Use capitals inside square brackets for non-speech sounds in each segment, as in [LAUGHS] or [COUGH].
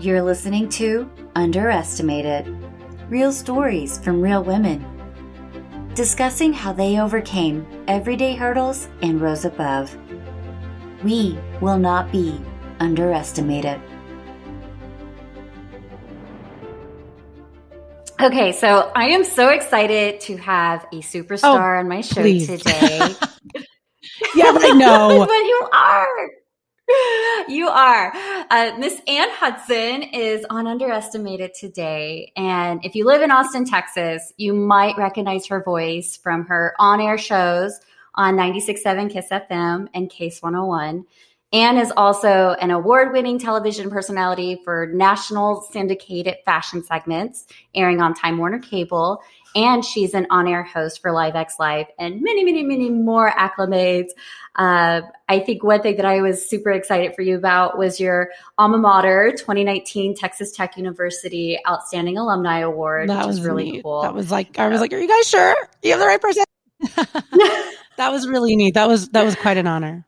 You're listening to Underestimated Real Stories from Real Women, discussing how they overcame everyday hurdles and rose above. We will not be underestimated. Okay, so I am so excited to have a superstar Oh, on my show please. today. [LAUGHS] Yeah, I know. [LAUGHS] but you are. [LAUGHS] You are. Uh, Miss Ann Hudson is on Underestimated today. And if you live in Austin, Texas, you might recognize her voice from her on air shows on 96.7 Kiss FM and KASE 101. Ann is also an award winning television personality for national syndicated fashion segments airing on Time Warner Cable. And she's an on air host for LiveXLive and many, many, many more acclimates. Uh, I think one thing that I was super excited for you about was your alma mater 2019 Texas Tech University Outstanding Alumni Award, that was really neat. cool. That was like I was like, "Are you guys sure you have the right person?" [LAUGHS] that was really neat. That was that was quite an honor.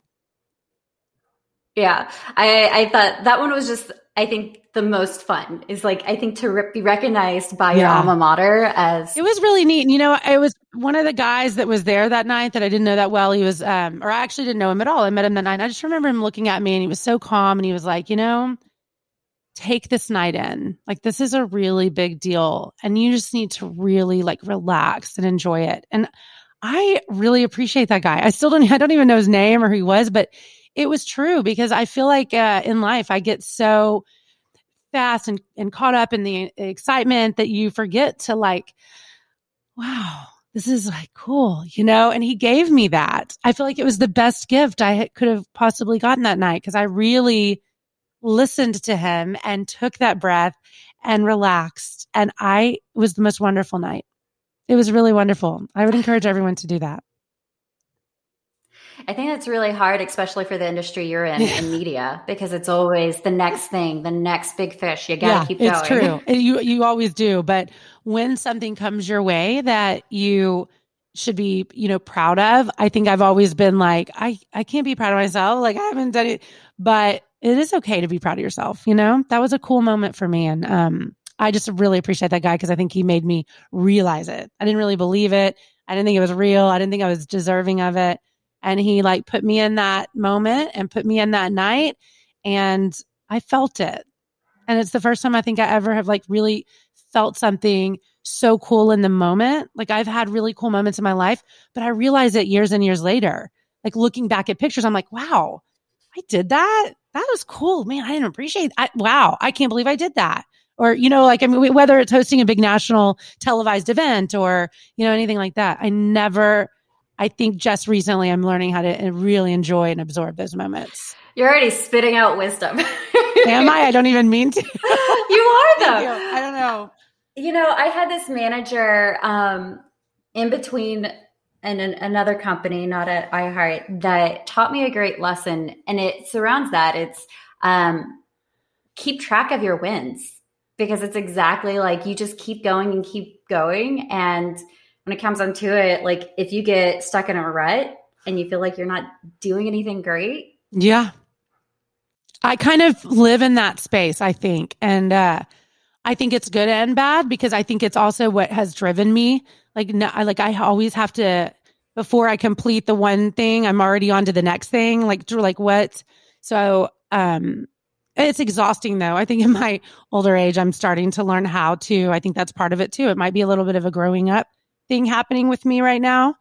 Yeah, I, I thought that one was just, I think, the most fun is like, I think to re- be recognized by your alma mater as, It was really neat. And, you know, it was one of the guys that was there that night that I didn't know that well. He was, um, or I actually didn't know him at all. I met him that night. I just remember him looking at me and he was so calm and he was like, you know, take this night in. Like, this is a really big deal. And you just need to really like relax and enjoy it. And I really appreciate that guy. I still don't, [LAUGHS] I don't even know his name or who he was, but it was true because I feel like uh, in life, I get so fast and, and caught up in the excitement that you forget to like, wow, this is like cool, you know? And he gave me that. I feel like it was the best gift I could have possibly gotten that night because I really listened to him and took that breath and relaxed. And I, it was the most wonderful night. It was really wonderful. I would encourage everyone to do that. I think that's really hard, especially for the industry you're in, in media, because it's always the next thing, the next big fish. You got to keep going. It's true. You you always do, but when something comes your way that you should be, you know, proud of, I think I've always been like, I I can't be proud of myself. Like I haven't done it, but it is okay to be proud of yourself. You know, that was a cool moment for me, and um, I just really appreciate that guy because I think he made me realize it. I didn't really believe it. I didn't think it was real. I didn't think I was deserving of it. And he like put me in that moment and put me in that night, and I felt it. And it's the first time I think I ever have like really felt something so cool in the moment. Like I've had really cool moments in my life, but I realized it years and years later. Like looking back at pictures, I'm like, wow, I did that. That was cool. Man, I didn't appreciate I, wow, I can't believe I did that. Or, you know, like, I mean, whether it's hosting a big national televised event or, you know, anything like that, I never, I think just recently I'm learning how to really enjoy and absorb those moments. You're already spitting out wisdom. [LAUGHS] Am I? I don't even mean to. [LAUGHS] you are, though. you. I don't know. You know, I had this manager um, in between and an, another company, not at iHeart, that taught me a great lesson, and it surrounds that. It's um, keep track of your wins because it's exactly like you just keep going and keep going, and when it comes onto it, like if you get stuck in a rut and you feel like you're not doing anything great, Yeah. I kind of live in that space, I think. And uh I think it's good and bad because I think it's also what has driven me. Like no, I like I always have to before I complete the one thing, I'm already on to the next thing. Like like what? So um it's exhausting though. I think in my older age I'm starting to learn how to. I think that's part of it too. It might be a little bit of a growing up thing happening with me right now.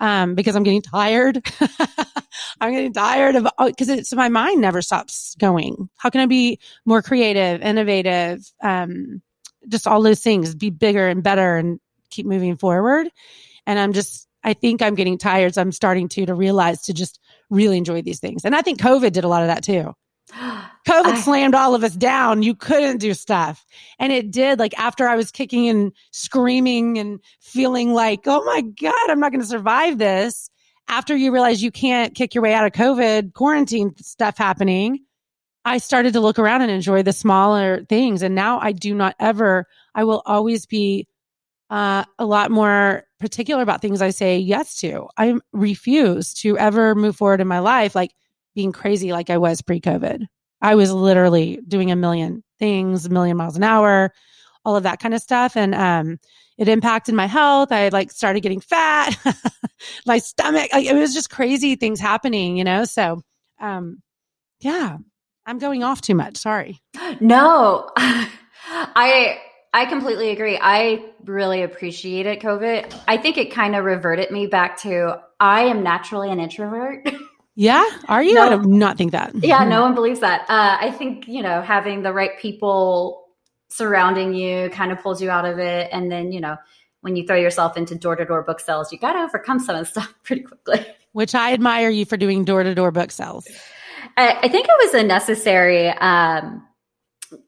Um, because I'm getting tired. [LAUGHS] I'm getting tired of because it's my mind never stops going. How can I be more creative, innovative, um, just all those things, be bigger and better and keep moving forward? And I'm just, I think I'm getting tired. So I'm starting to to realize to just really enjoy these things. And I think COVID did a lot of that too. COVID I- slammed all of us down. You couldn't do stuff. And it did. Like after I was kicking and screaming and feeling like, oh my God, I'm not going to survive this. After you realize you can't kick your way out of COVID, quarantine stuff happening, I started to look around and enjoy the smaller things. And now I do not ever, I will always be uh, a lot more particular about things I say yes to. I refuse to ever move forward in my life like being crazy like I was pre COVID. I was literally doing a million things, a million miles an hour, all of that kind of stuff. And um, it impacted my health. I like started getting fat, [LAUGHS] my stomach. Like, it was just crazy things happening, you know. So, um, yeah, I'm going off too much. Sorry. No, [LAUGHS] I I completely agree. I really appreciated COVID. I think it kind of reverted me back to I am naturally an introvert. [LAUGHS] Yeah, are you? No, I do not think that. Yeah, no one believes that. Uh, I think you know having the right people surrounding you kind of pulls you out of it, and then you know when you throw yourself into door to door book sales, you got to overcome some of the [LAUGHS] stuff pretty quickly. Which I admire you for doing door to door book sales. I, I, think it was a necessary um,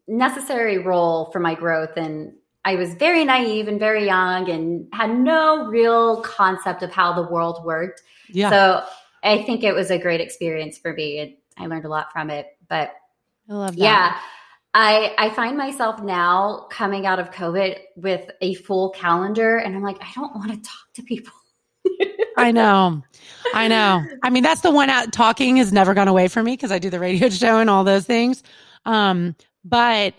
necessary role for my growth and I was very naive and very young and had no real concept of how the world worked. Yeah. So I think it was a great experience for me. And I learned a lot from it. But I love that. Yeah. I, I find myself now coming out of COVID with a full calendar and I'm like, I don't want to talk to people. [LAUGHS] I know. I know. I mean, that's the one out talking has never gone away for me because I do the radio [LAUGHS] show and all those things. Um, but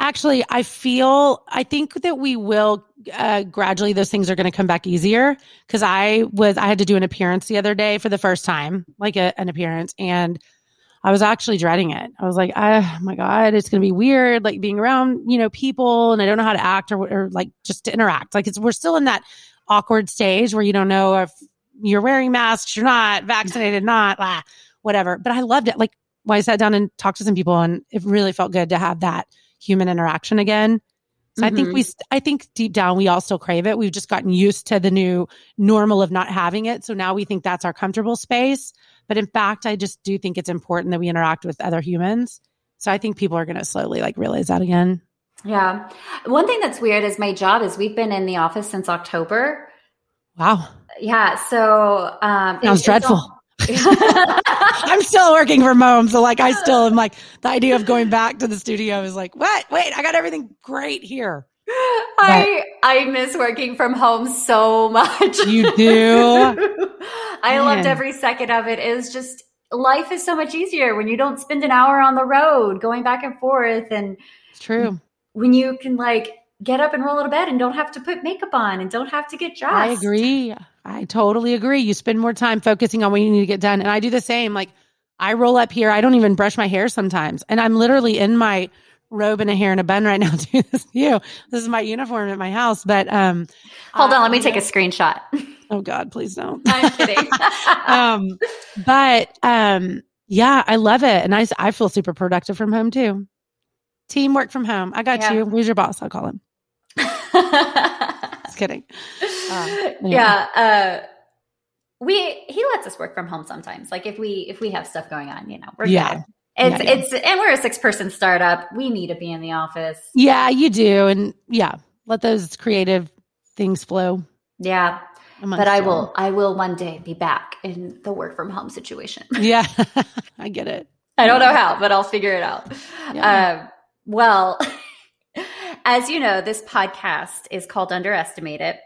actually, I feel, I think that we will uh, gradually, those things are going to come back easier. Cause I was, I had to do an appearance the other day for the first time, like a, an appearance. And I was actually dreading it. I was like, oh my God, it's going to be weird, like being around, you know, people and I don't know how to act or, or like just to interact. Like it's, we're still in that awkward stage where you don't know if you're wearing masks, you're not vaccinated, not, blah, whatever. But I loved it. Like well, I sat down and talked to some people and it really felt good to have that human interaction again. So mm-hmm. I think we, mm-hmm. I think deep down we all still crave it. We've just gotten used to the new normal of not having it. So now we think that's our comfortable space. But in fact, I just do think it's important that we interact with other humans. So I think people are going to slowly like realize that again. Yeah. One thing that's weird is my job is we've been in the office since October. Wow. Yeah. So um sounds dreadful. [LAUGHS] I'm still working from home. So like I still am like the idea of going back to the studio is like, what? Wait, I got everything great here. I I miss working from home so [LAUGHS] much. You do? I Man. loved every second of it. It was just life is so much easier when you don't spend an hour on the road going back and forth and it's true. When you can like get up and roll out of bed and don't have to put makeup on and don't have to get dressed. I agree. I totally agree. You spend more time focusing on what you need to get done. And I do the same. Like I roll up here. I don't even brush my hair sometimes. And I'm literally in my robe and a hair and a bun right now [LAUGHS] doing this to you. This is my uniform at my house. But um hold on, let me take a screenshot. [LAUGHS] Oh God, please don't. I'm kidding. [LAUGHS] um but um yeah, I love it. And I I feel super productive from home too. Teamwork from home. I got yeah. you. Who's your boss? I'll call him. Just kidding. [LAUGHS] Anyway. Yeah. Uh, we he lets us work from home sometimes. Like if we if we have stuff going on, you know, we're yeah. Good. It's yeah, yeah. it's and we're a six person startup. We need to be in the office. Yeah, you do, and yeah, let those creative things flow. Yeah, but I will I will one day be back in the work from home situation. [LAUGHS] Yeah, [LAUGHS] I get it. I don't know how, but I'll figure it out. Yeah. Um, well, as you know, this podcast is called Underestimated.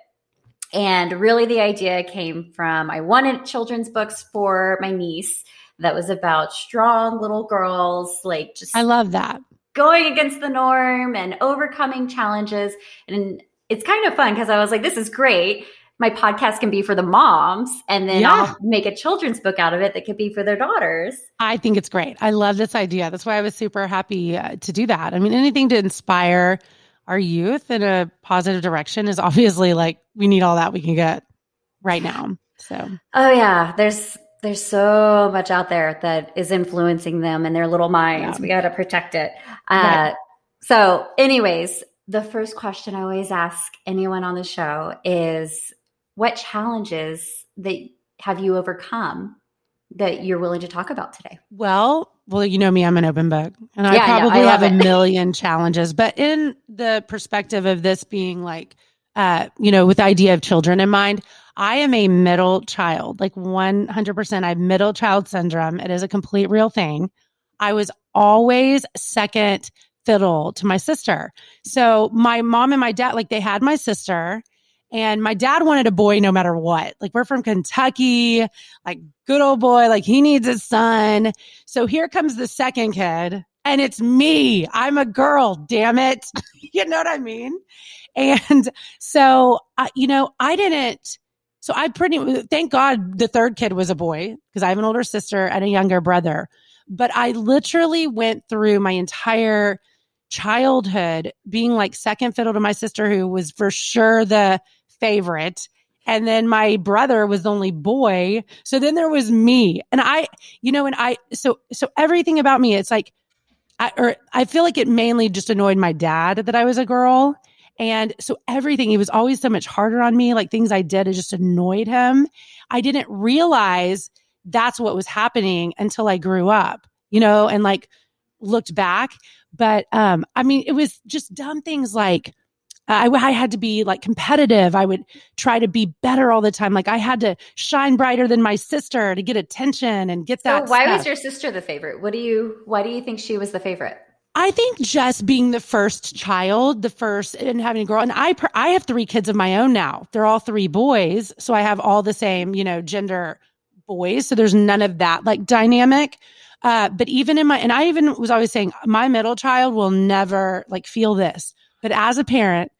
And really, the idea came from I wanted children's books for my niece that was about strong little girls, like just. I love that. Going against the norm and overcoming challenges. And it's kind of fun because I was like, this is great. My podcast can be for the moms, and then yeah. I'll make a children's book out of it that could be for their daughters. I think it's great. I love this idea. That's why I was super happy uh, to do that. I mean, anything to inspire our youth in a positive direction is obviously like we need all that we can get right now. So, oh yeah, there's there's so much out there that is influencing them and their little minds. Yeah. We got to protect it. Uh, right. So, anyways, the first question I always ask anyone on the show is, what challenges that have you overcome that you're willing to talk about today? Well, well, you know me, I'm an open book and yeah, I probably I have it. a [LAUGHS] million challenges, but in the perspective of this being like, uh, you know, with the idea of children in mind, I am a middle child, like 100%. I have middle child syndrome. It is a complete real thing. I was always second fiddle to my sister. So my mom and my dad, like they had my sister and my dad wanted a boy no matter what. Like we're from Kentucky, like good old boy, like he needs a son. So here comes the second kid. and it's me. I'm a girl, damn it. [LAUGHS] you know what I mean? And so, uh, you know, I didn't, so I pretty, thank God the third kid was a boy because I have an older sister and a younger brother. But I literally went through my entire childhood being like second fiddle to my sister, who was for sure the favorite. And then my brother was the only boy. So then there was me. And I, you know, and I, so, so everything about me, it's like, I, or I feel like it mainly just annoyed my dad that I was a girl. And so everything, he was always so much harder on me. Like things I did, it just annoyed him. I didn't realize that's what was happening until I grew up, you know, and like looked back. But, um, I mean, it was just dumb things like, I, I, had to be like competitive. I would try to be better all the time. Like I had to shine brighter than my sister to get attention and get that. So why stuff. was your sister the favorite? What do you, why do you think she was the favorite? I think just being the first child, the first and having a girl and I, I have three kids of my own now. They're all three boys. So I have all the same, you know, gender boys. So there's none of that like dynamic. Uh, but even in my, and I even was always saying my middle child will never like feel this. But as a parent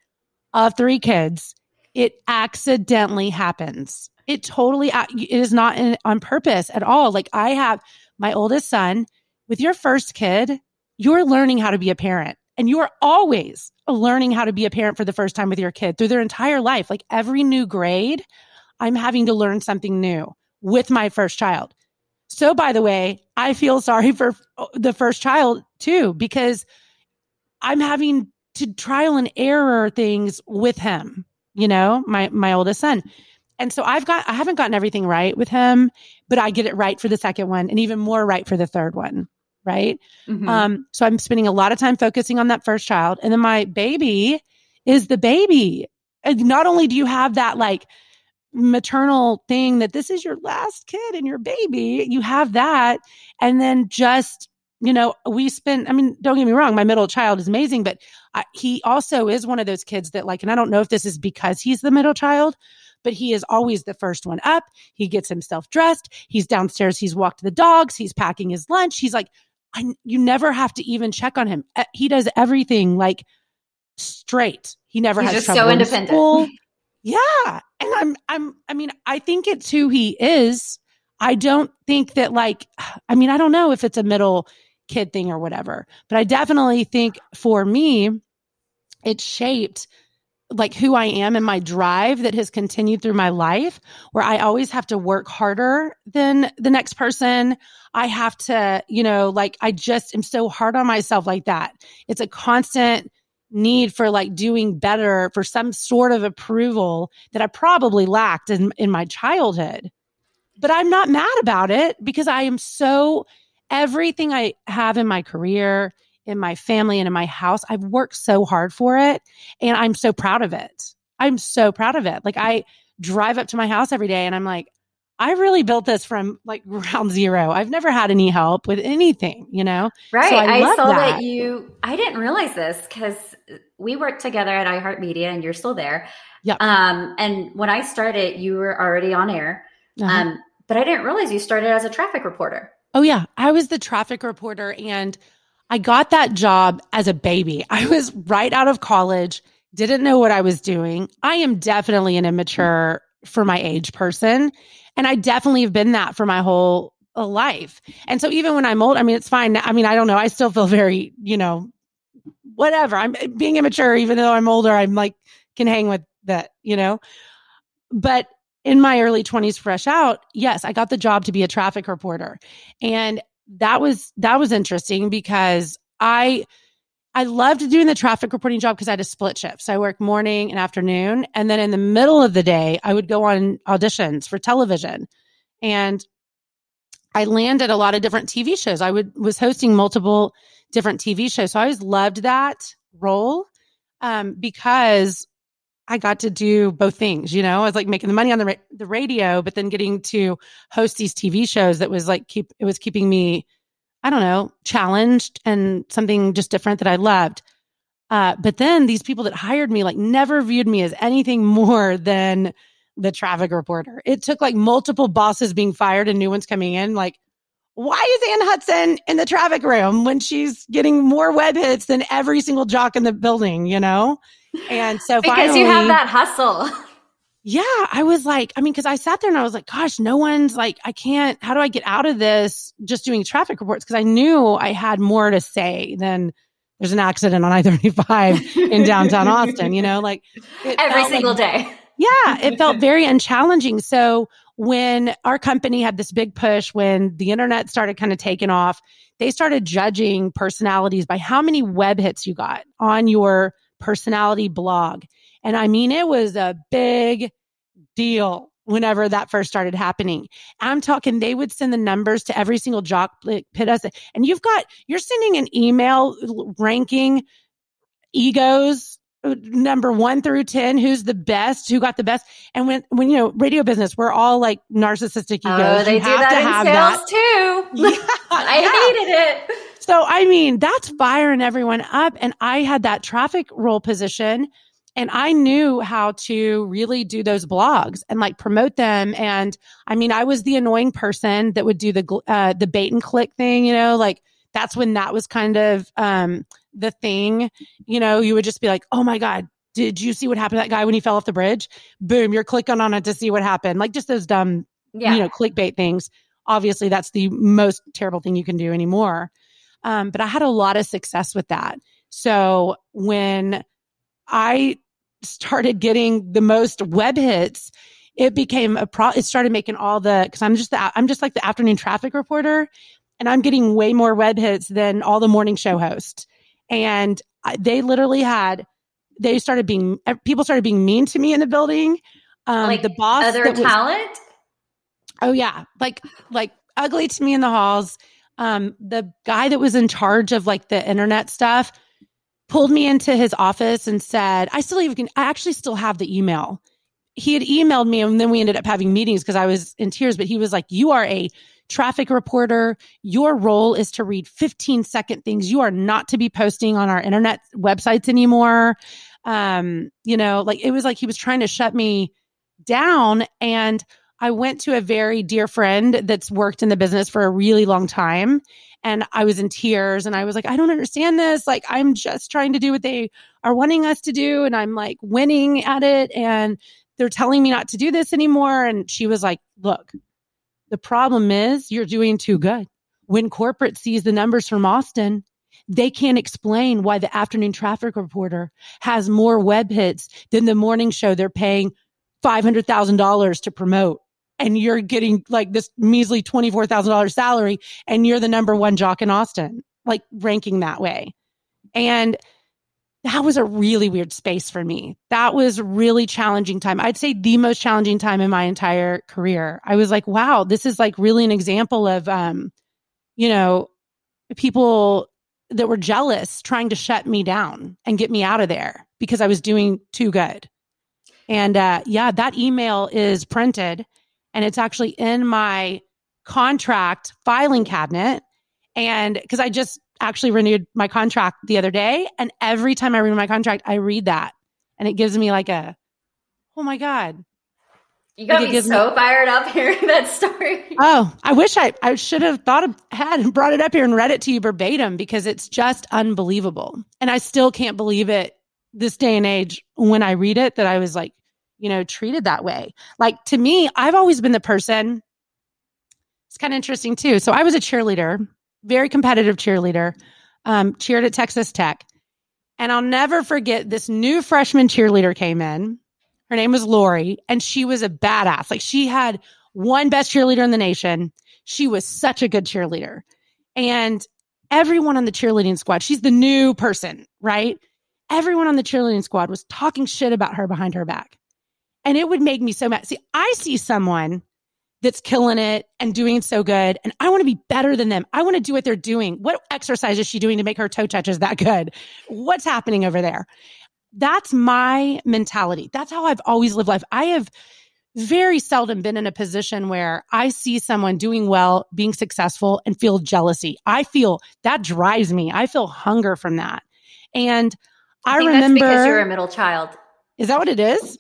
of three kids, it accidentally happens. It totally, it is not in, on purpose at all. Like I have my oldest son with your first kid you're learning how to be a parent and you're always learning how to be a parent for the first time with your kid through their entire life. Like every new grade, I'm having to learn something new with my first child. So, by the way, I feel sorry for uh, the first child too, because I'm having to trial and error things with him, you know, my, my oldest son. And so I've got, I haven't gotten everything right with him, but I get it right for the second one and even more right for the third one right? Mm-hmm. Um, so I'm spending a lot of time focusing on that first child. And then my baby is the baby. And not only do you have that like maternal thing that this is your last kid and your baby, you have that. And then just, you know, we spend, I mean, don't get me wrong, my middle child is amazing, but I, he also is one of those kids that like, and I don't know if this is because he's the middle child, but he is always the first one up. He gets himself dressed. He's downstairs. He's walked the dogs. He's packing his lunch. He's like I, you never have to even check on him. He does everything like straight. He never He's has trouble so independent. School. Yeah. And I'm, I'm, I mean, I think it's who he is. I don't think that like, I mean, I don't know if it's a middle kid thing or whatever, but I definitely think for me, it shaped like who I am and my drive that has continued through my life where I always have to work harder than the next person. I have to, you know, like I just am so hard on myself like that. It's a constant need for like doing better for some sort of approval that I probably lacked in, in my childhood. But I'm not mad about it because I am so everything I have in my career in my family and in my house. I've worked so hard for it and I'm so proud of it. I'm so proud of it. Like I drive up to my house every day and I'm like, I really built this from like [LAUGHS] ground zero. I've never had any help with anything, you know? Right. So I, I, saw that. that. you, I didn't realize this because we worked together at iHeartMedia and you're still there. Yeah. Um, and when I started, you were already on air. Uh-huh. Um, but I didn't realize you started as a traffic reporter. Oh, yeah. I was the traffic reporter and I got that job as a baby. [LAUGHS] I was right out of college, didn't know what I was doing. I am definitely an immature for my age person. And I definitely have been that for my whole life. And so even when I'm old, I mean, it's fine. I mean, I don't know. I still feel very, you know, whatever. I'm being immature, even though I'm older, I'm like, can hang with that, you know? But in my early 20s, fresh out, yes, I got the job to be a traffic reporter. And that was that was interesting because I I loved doing the traffic reporting job because I had a split shift. So I worked morning and afternoon. And then in the middle of the day, I would go on auditions for television. And I landed a lot of different TV shows. I would was hosting multiple different TV shows. So I always loved that role um, because I got to do both things, you know, I was like making the money on the, ra- the radio, but then getting to host these TV shows that was like, keep, it was keeping me, I don't know, challenged and something just different that I loved. Uh, but then these people that hired me like never viewed me as anything more than the traffic reporter. It took like multiple bosses being fired and new ones coming in. Like, why is Ann Hudson in the traffic room when she's getting more web hits than every single jock in the building, you know? And so because finally, you have that hustle. Yeah, I was like, I mean, because I sat there and I was like, gosh, no one's like, I can't, how do I get out of this just doing traffic reports? Because I knew I had more to say than there's an accident on I 35 in downtown Austin, you know, like every single like, day. Yeah, it felt very unchallenging. So when our company had this big push, when the internet started kind of taking off, they started judging personalities by how many web hits you got on your personality blog. And I mean, it was a big deal whenever that first started happening. I'm talking, they would send the numbers to every single jock pit us. And you've got, you're sending an email ranking egos uh, number one through 10, who's the best, who got the best. And when, when, you know, radio business, we're all like narcissistic egos. Oh, they you do that in sales that. too. [LAUGHS] Yeah, I yeah. hated it. So, I mean, that's firing everyone up. And I had that traffic role position and I knew how to really do those blogs and like promote them. And I mean, I was the annoying person that would do the, uh, the bait and click thing, you know, like that's when that was kind of, um, the thing, you know, you would just be like, Oh my God, did you see what happened to that guy when he fell off the bridge? Boom, you're clicking on it to see what happened. Like just those dumb, yeah. you know, clickbait things. Obviously, that's the most terrible thing you can do anymore. Um, but I had a lot of success with that. So when I started getting the most web hits, it became a pro. It started making all the because I'm just the I'm just like the afternoon traffic reporter, and I'm getting way more web hits than all the morning show hosts. And I, they literally had they started being people started being mean to me in the building. Um, like the boss, other talent. Was, oh yeah, like like ugly to me in the halls. Um, the guy that was in charge of like the internet stuff pulled me into his office and said, I still even, I actually still have the email. He had emailed me and then we ended up having meetings because I was in tears, but he was like, you are a traffic reporter. Your role is to read 15 second things. You are not to be posting on our internet websites anymore. Um, you know, like it was like he was trying to shut me down. And I went to a very dear friend that's worked in the business for a really long time and I was in tears and I was like, I don't understand this. Like, I'm just trying to do what they are wanting us to do. And I'm like winning at it. And they're telling me not to do this anymore. And she was like, look, the problem is you're doing too good. When corporate sees the numbers from Austin, they can't explain why the afternoon traffic reporter has more web hits than the morning show they're paying $500,000 to promote and you're getting like this measly $24,000 salary and you're the number one jock in Austin, like ranking that way. And that was a really weird space for me. That was really challenging time. I'd say the most challenging time in my entire career. I was like, wow, this is like really an example of, um, you know, people that were jealous trying to shut me down and get me out of there because I was doing too good. And uh, yeah, that email is printed and it's actually in my contract filing cabinet. And because I just actually renewed my contract the other day, and every time I renew my contract, I read that, and it gives me like a, oh my god. You got like me so me, fired up [LAUGHS] hearing that story. Oh, I wish I I should have thought of had and [LAUGHS] brought it up here and read it to you verbatim because it's just unbelievable. And I still can't believe it this day and age when I read it that I was like, you know, treated that way. Like to me, I've always been the person. It's kind of interesting too. So I was a cheerleader, very competitive cheerleader, um, cheered at Texas Tech. And I'll never forget this new freshman cheerleader came in. Her name was Lori, and she was a badass. Like she had one best cheerleader in the nation. She was such a good cheerleader. And everyone on the cheerleading squad, she's the new person, right? Everyone on the cheerleading squad was talking shit about her behind her back. And it would make me so mad. See, I see someone that's killing it and doing so good. And I want to be better than them. I want to do what they're doing. What exercise is she doing to make her toe touches that good? What's happening over there? That's my mentality. That's how I've always lived life. I have very seldom been in a position where I see someone doing well, being successful and feel jealousy. I feel that drives me. I feel hunger from that. And I, I remember because you're a middle child. Is that what it is?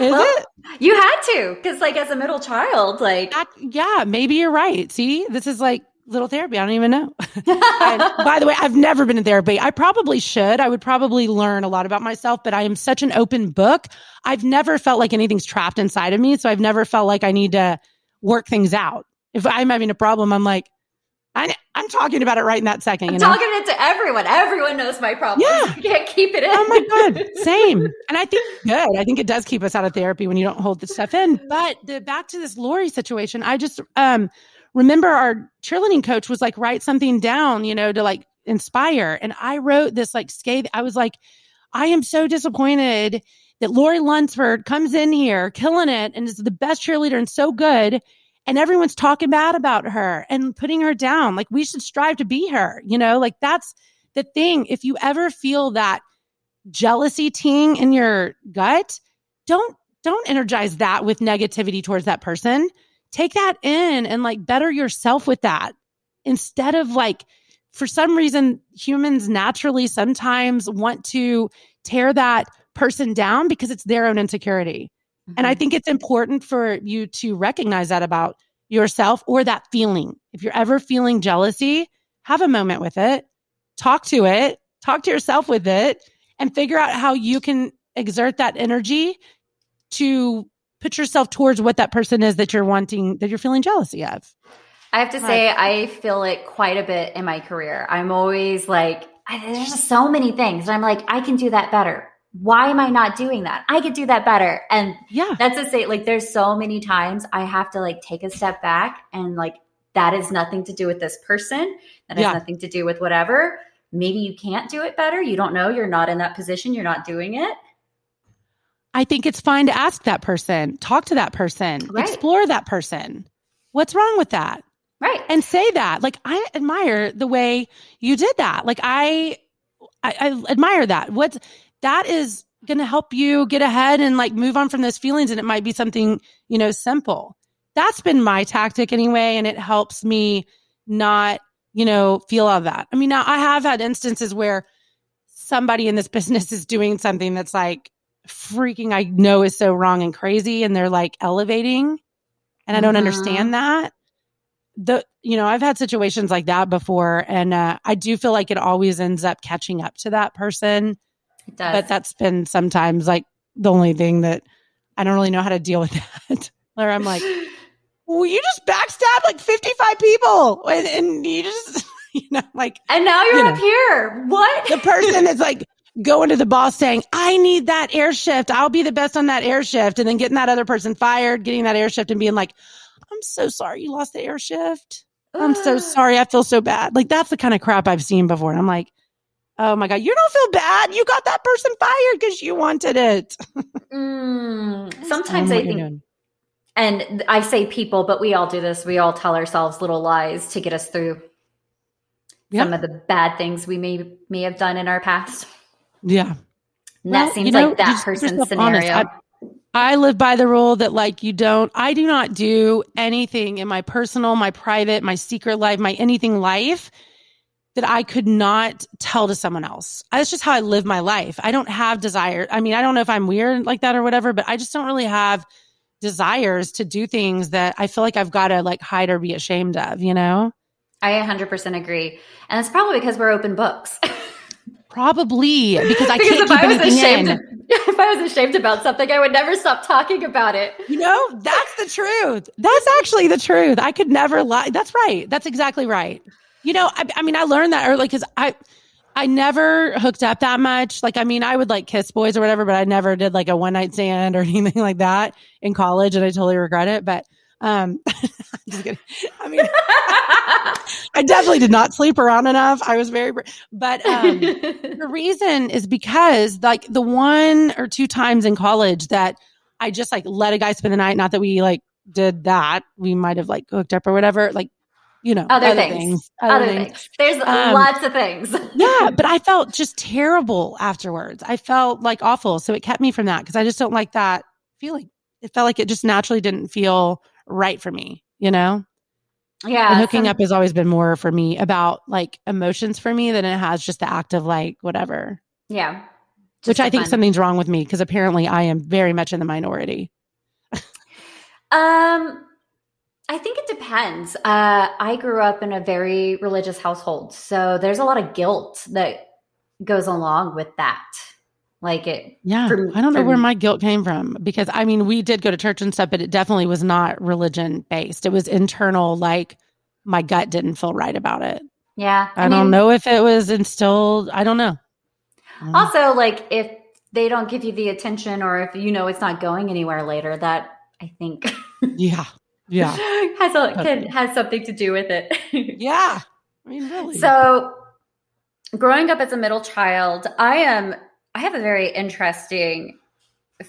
Is well, it? You had to, because like as a middle child, like that, yeah, maybe you're right. See, this is like little therapy. I don't even know. [LAUGHS] by the way, I've never been in therapy. I probably should. I would probably learn a lot about myself, but I am such an open book. I've never felt like anything's trapped inside of me. So I've never felt like I need to work things out. If I'm having a problem, I'm like, I, am talking about it right in that second. I'm you know? talking it to everyone. Everyone knows my problem. Yeah. [LAUGHS] You can't keep it in. Oh my God. [LAUGHS] Same. And I think good. I think it does keep us out of therapy when you don't hold the stuff in. But the, back to this Lori situation, I just, um, remember our cheerleading coach was like, write something down, you know, to like inspire. And I wrote this like scathe. I was like, I am so disappointed that Lori Lunsford comes in here killing it and is the best cheerleader and so good. And everyone's talking bad about her and putting her down. Like we should strive to be her, you know, like that's the thing. If you ever feel that jealousy ting in your gut, don't, don't energize that with negativity towards that person take that in and like better yourself with that instead of like, for some reason, humans naturally sometimes want to tear that person down because it's their own insecurity. Mm-hmm. And I mm-hmm. think it's important for you to recognize that about yourself or that feeling. If you're ever feeling jealousy, have a moment with it, talk to it, talk to yourself with it, and figure out how you can exert that energy to put yourself towards what that person is that you're wanting, that you're feeling jealousy of. I have to say, I feel it quite a bit in my career. I'm always like, I, there's just so many things. And I'm like, I can do that better. Why am I not doing that? I could do that better. And yeah, that's to say, like, there's so many times I have to like take a step back and like, that is nothing to do with this person. That has yeah. nothing to do with whatever. Maybe you can't do it better. You don't know. You're not in that position. You're not doing it. I think it's fine to ask that person, talk to that person, right. explore that person. What's wrong with that? Right. And say that. Like I admire the way you did that. Like I I, I admire that. What's that is going to help you get ahead and like move on from those feelings and it might be something, you know, simple. That's been my tactic anyway and it helps me not, you know, feel all that. I mean, now I have had instances where somebody in this [LAUGHS] business is doing something that's like freaking I know is so wrong and crazy and they're like elevating and I don't mm-hmm. understand that. The you know, I've had situations like that before and uh, I do feel like it always ends up catching up to that person. It does. But that's been sometimes like the only thing that I don't really know how to deal with [LAUGHS] that. Where I'm like, [LAUGHS] well, you just backstabbed like 55 people and, and you just [LAUGHS] you know, like, and now you're you up know, here. What? The person is like, going to the boss saying, I need that air shift. I'll be the best on that air shift. And then getting that other person fired, getting that air shift and being like, I'm so sorry you lost the air shift. I'm so sorry. I feel so bad. Like that's the kind of crap I've seen before. And I'm like, oh my God, you don't feel bad. You got that person fired because you wanted it. mm, [LAUGHS] sometimes I think, and I say people, but we all do this. We all tell ourselves little lies to get us through some of the bad things we may may have done in our past. Yeah. Well, that seems you know, like that person's scenario. I, I live by the rule that like you don't, I do not do anything in my personal, my private, my secret life, my anything life that I could not tell to someone else. That's just how I live my life. I don't have desire. I mean, I don't know if I'm weird like that or whatever, but I just don't really have desires to do things that I feel like I've got to like hide or be ashamed of, you know? I 100% agree. And it's probably because we're open books. [LAUGHS] Probably because I because can't keep I anything ashamed, in. [LAUGHS] If I was ashamed about something, I would never stop talking about it. You know, that's the truth. That's actually the truth. I could never lie. That's right. That's exactly right. You know, I, I mean, I learned that early because I, I never hooked up that much. Like, I mean, I would like kiss boys or whatever, but I never did like a one night stand or [LAUGHS] anything like that in college, and I totally regret it. But um, [LAUGHS] I mean, I definitely did not sleep around enough. I was very, but um, the [LAUGHS] reason is because like the one or two times in college that I just like let a guy spend the night. Not that we like did that. We might have like hooked up or whatever. Like you know, other, other things, things, other, other things. things. There's um, lots of things. [LAUGHS] yeah, but I felt just terrible afterwards. I felt like awful. So it kept me from that because I just don't like that feeling. It felt like it just naturally didn't feel right for me, you know? Yeah. And hooking some- up has always been more for me about like emotions for me than it has just the act of like whatever. Yeah. Which I think fun. something's wrong with me because apparently I am very much in the minority. um, I think it depends. Uh, I grew up in a very religious household, so there's a lot of guilt that goes along with that. Like it, yeah. for- I don't know where me- my guilt came from because I mean, we did go to church and stuff, but it definitely was not religion based. It was internal, like my gut didn't feel right about it. yeah. I, don't know if it was instilled. I don't know. I don't know. Also, like if they don't give you the attention, or if you know it's not going anywhere later, that I think yeah. Yeah. [LAUGHS] has a, can, has something to do with it. [LAUGHS] Yeah. I mean, really. So, growing up as a middle child, I am I have a very interesting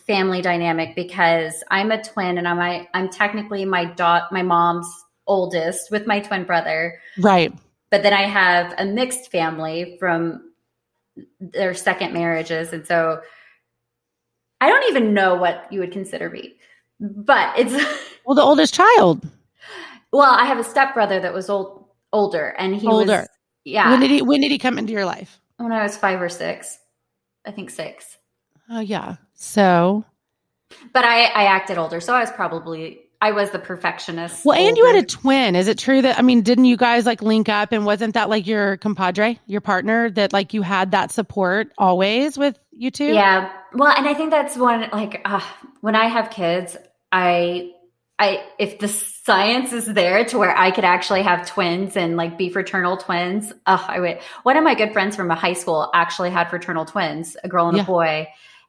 family dynamic because I'm a twin and I'm I, I'm technically my dot my mom's oldest with my twin brother, right. but then I have a mixed family from their second marriages and so I don't even know what you would consider me. But it's [LAUGHS] Well, the oldest child. well, I have a stepbrother that was old older and he Older. was yeah. When did he when did he come into your life? when I was 5 or 6. I think 6. Oh yeah. So But I, I acted older, so I was probably I was the perfectionist. well, and you had a twin. Is it true that I mean, didn't you guys like link up and wasn't that like your compadre, your partner, that like you had that support always with you two? yeah. Well, and I think that's one like uh, when I have kids, I I if the science is there to where I could actually have twins and like be fraternal twins, uh, I would. One of my good friends from a high school actually had fraternal twins, a girl and Yeah. a boy,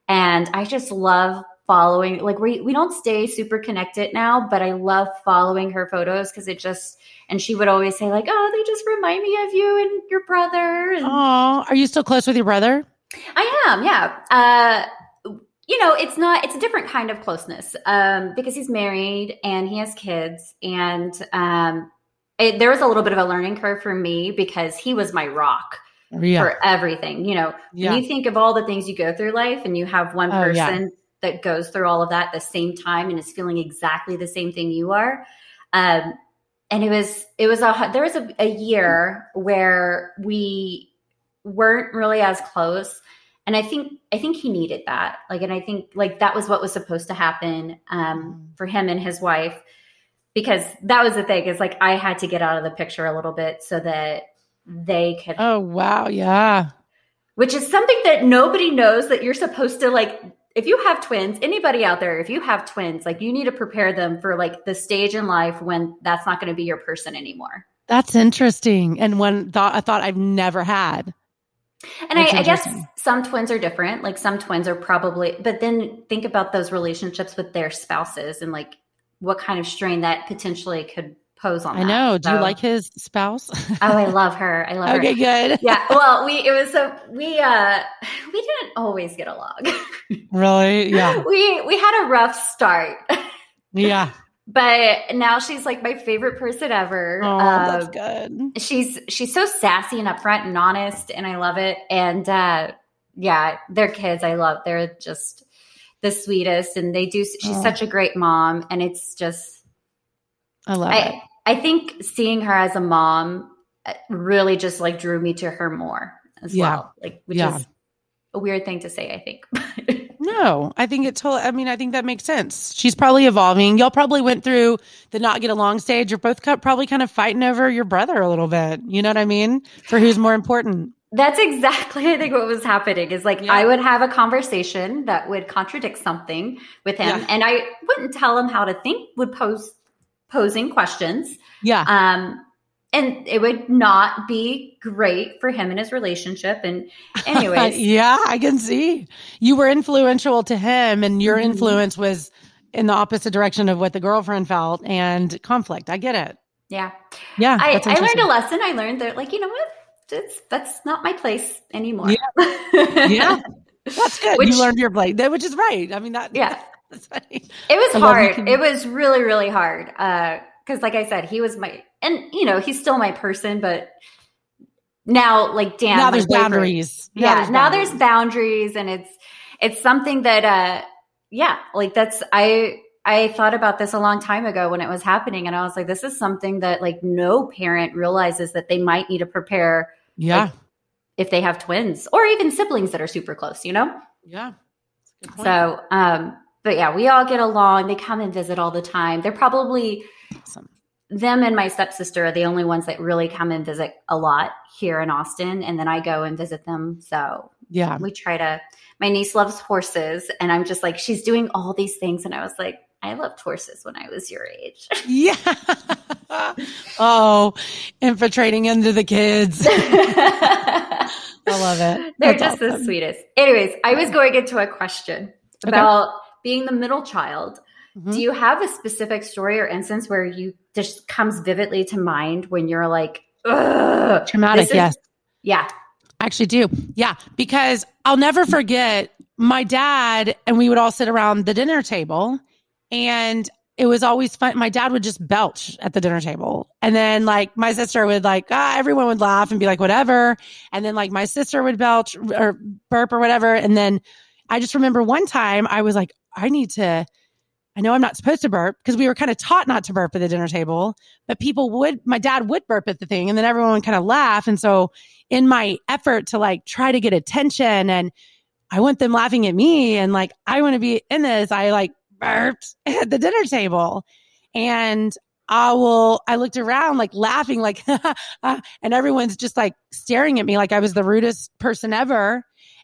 and I just love following like we we don't stay super connected now but i love following her photos because it just and she would always say like oh they just remind me of you and your brother and Oh, are you still close with your brother? I am, yeah. Uh, you know, it's not, it's a different kind of closeness um, because he's married and he has kids. And um, it, there was a little bit of a learning curve for me because he was my rock Yeah. for everything. You know, yeah. when you think of all the things you go through life and you have one person yeah. That goes through all of that at the same time and is feeling exactly the same thing you are. Um, and it was, it was a, there was a, a year where we weren't really as close. And I think, I think he needed that. Like, and I think like that was what was supposed to happen um, for him and his wife because that was the thing is like I had to get out of the picture a little bit so that they could Oh wow, yeah. which is something that nobody knows that you're supposed to like if you have twins anybody out there if you have twins like you need to prepare them for like the stage in life when that's not going to be your person anymore That's interesting. And one thought a thought I've never had. and I, I guess some twins are different like some twins are probably but then think about those relationships with their spouses and like what kind of strain that potentially could pose on I that. know. Do you like his spouse? oh i [LAUGHS] love her i love her okay, good. yeah [LAUGHS] well we it was so we uh we didn't always get along [LAUGHS] Really? Yeah. we we had a rough start Yeah. but now she's like my favorite person ever Oh, Uh, that's good. she's she's so sassy and upfront and honest and i love it and uh yeah their kids i love they're just the sweetest and they do she's Oh. such a great mom and it's just I love it. i i think seeing her as a mom uh, really just like drew me to her more as Yeah. well like which Yeah. is a weird thing to say i think [LAUGHS] No, I think it totally, I mean, I think that makes sense. She's probably evolving. Y'all probably went through the not get along stage. You're both co- probably kind of fighting over your brother a little bit. You know what I mean? For who's more important. That's exactly, I think, what was happening is like Yeah. I would have a conversation that would contradict something with him, Yeah. and I wouldn't tell him how to think, would pose posing questions. Yeah. Um, and it would not be great for him and his relationship. And, [LAUGHS] anyways, yeah, I can see. You were influential to him, and your Mhm. influence was in the opposite direction of what the girlfriend felt and conflict. I get it. yeah, Yeah. I, I learned a lesson. I learned that, like, you know what? It's, that's not my place anymore. Yeah. yeah. [LAUGHS] That's good. Which- you learned your place, that- which is right. I mean, that, Yeah. That's funny. It was I love you hard. can- It was really, really hard. Uh, cause like I said, he was my, and you know, he's still my person, but now like Dan, now there's boyfriend- boundaries. Yeah. Now there's boundaries and it's, it's something that, uh, yeah, like that's, I, I thought about this a long time ago when it was happening. And I was like, this is something that like no parent realizes that they might need to prepare Yeah. if they have twins or even siblings that are super close, you know? yeah. Good point. So, um, but yeah, we all get along. They come and visit all the time. They're probably Awesome. them and my stepsister are the only ones that really come and visit a lot here in Austin. And then I go and visit them. So yeah, we try to. My niece loves horses, and I'm just like, she's doing all these things. And I was like, I loved horses when I was your age. [LAUGHS] Yeah. oh, infiltrating into the kids. [LAUGHS] I love it. They're That's just awesome. the sweetest. Anyways, I was going into a question about okay. Being the middle child. Mm-hmm. Do you have a specific story or instance where you just comes vividly to mind when you're like, traumatic? Is, yes. Yeah. I actually do. Yeah. Because I'll never forget my dad and we would all sit around the dinner table and it was always fun. My dad would just belch at the dinner table. And then like my sister would like, ah, everyone would laugh and be like, whatever. And then like my sister would belch or burp or whatever. And then I just remember one time I was like, I need to I know I'm not supposed to burp because we were kind of taught not to burp at the dinner table, but people would, my dad would burp at the thing and then everyone would kind of laugh. And so in my effort to like try to get attention and I want them laughing at me and like, I want to be in this, I like burped [LAUGHS] at the dinner table and I will, I looked around like laughing, like, [LAUGHS] and everyone's just like staring at me like I was the rudest person ever.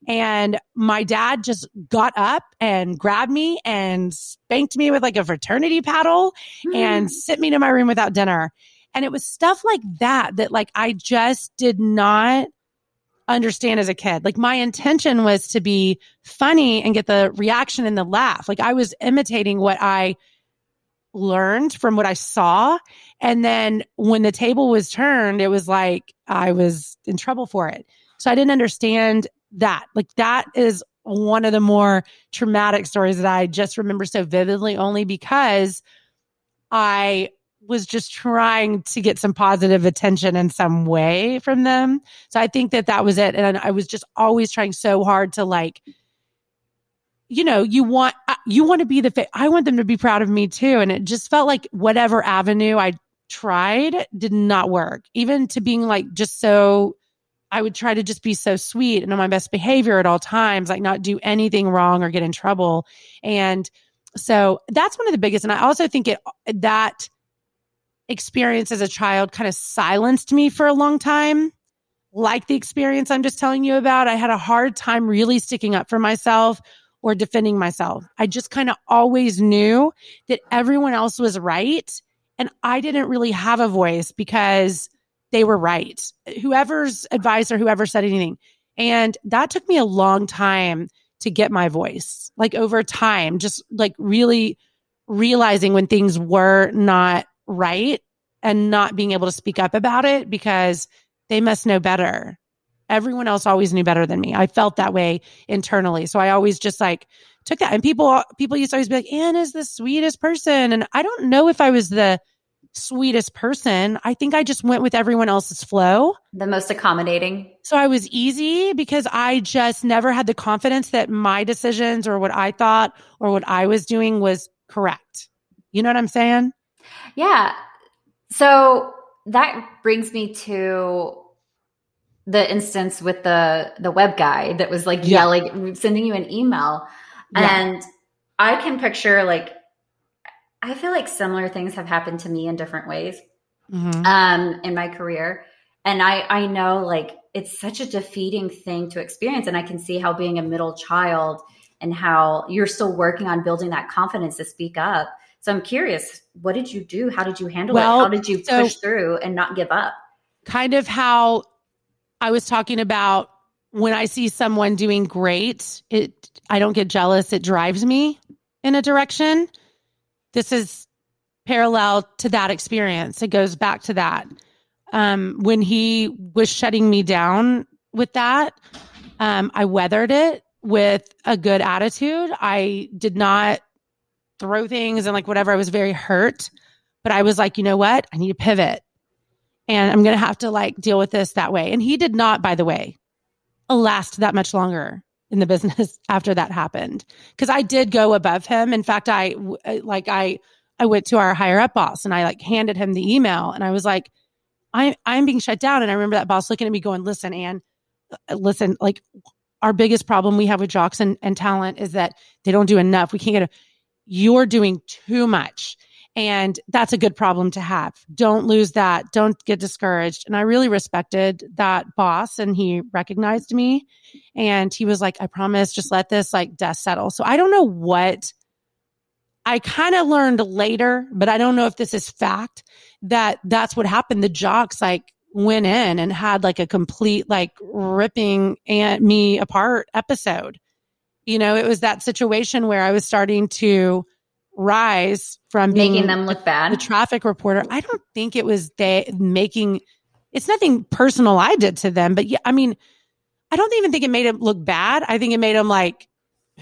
And my dad just got up and grabbed me and spanked me with like a fraternity paddle mm. and sent me to my room without dinner. And it was stuff like that that like I just did not understand as a kid. Like my intention was to be funny and get the reaction and the laugh. Like I was imitating what I learned from what I saw. And then when the table was turned, it was like I was in trouble for it. So I didn't understand that. Like that is one of the more traumatic stories that I just remember so vividly only because I was just trying to get some positive attention in some way from them. So I think that that was it. And I was just always trying so hard to like, you know, you want, uh, you want to be the, fa- I want them to be proud of me too. And it just felt like whatever avenue I tried did not work, even to being like just so I would try to just be so sweet and on my best behavior at all times, like not do anything wrong or get in trouble. And so that's one of the biggest. And I also think it, that experience as a child kind of silenced me for a long time. Like the experience I'm just telling you about, I had a hard time really sticking up for myself or defending myself. I just kind of always knew that everyone else was right. And I didn't really have a voice because they were right. Whoever's advice or whoever said anything. And that took me a long time to get my voice. Like over time, just like really realizing when things were not right and not being able to speak up about it because they must know better. Everyone else always knew better than me. I felt that way internally. So I always just like took that. And people, people used to always be like, Ann is the sweetest person. And I don't know if I was the sweetest person. I think I just went with everyone else's flow. The most accommodating. So I was easy because I just never had the confidence that my decisions or what I thought or what I was doing was correct. You know what I'm saying? Yeah. So that brings me to the instance with the the web guy that was like yeah. yelling sending you an email yeah. and I can picture like I feel like similar things have happened to me in different ways mm-hmm. um, in my career. And I, I know like it's such a defeating thing to experience. And I can see how being a middle child and how you're still working on building that confidence to speak up. So I'm curious, what did you do? How did you handle well, it? How did you so push through and not give up? Kind of how I was talking about when I see someone doing great, it I don't get jealous, it drives me in a direction this is parallel to that experience. It goes back to that. Um, when he was shutting me down with that, um, I weathered it with a good attitude. I did not throw things and like whatever. I was very hurt, but I was like, you know what? I need to pivot and I'm going to have to like deal with this that way. And he did not, by the way, last that much longer in the business [LAUGHS] after that happened because I did go above him. In fact, I like I I went to our higher up boss and I like handed him the email and I was like, I I'm being shut down. And I remember that boss looking at me going, "Listen, Ann, uh, listen, like our biggest problem we have with jocks and, and talent is that they don't do enough. We can't get a, you're doing too much." And that's a good problem to have. Don't lose that. Don't get discouraged. And I really respected that boss and he recognized me and he was like, I promise, just let this like dust settle. So I don't know what I kind of learned later, but I don't know if this is fact that that's what happened. The jocks like went in and had like a complete like ripping and me apart episode. You know, it was that situation where I was starting to rise from making them look bad. The traffic reporter. I don't think it was they making it's nothing personal I did to them, but yeah, I mean, I don't even think it made him look bad. I think it made him like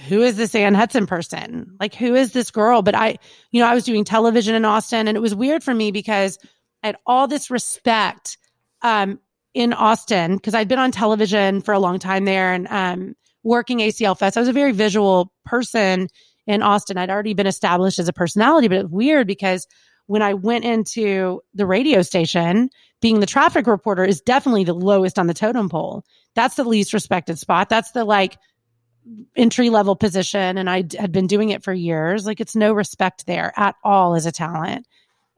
who is this Ann Hudson person? Like, who is this girl? But I, you know, I was doing television in Austin and it was weird for me because I had all this respect um, in Austin because I'd been on television for a long time there and um, working ACL Fest. I was a very visual person in Austin. I'd already been established as a personality, but it was weird because when I went into the radio station, being the traffic reporter is definitely the lowest on the totem pole. That's the least respected spot. That's the like, entry level position and I had been doing it for years. Like it's no respect there at all as a talent.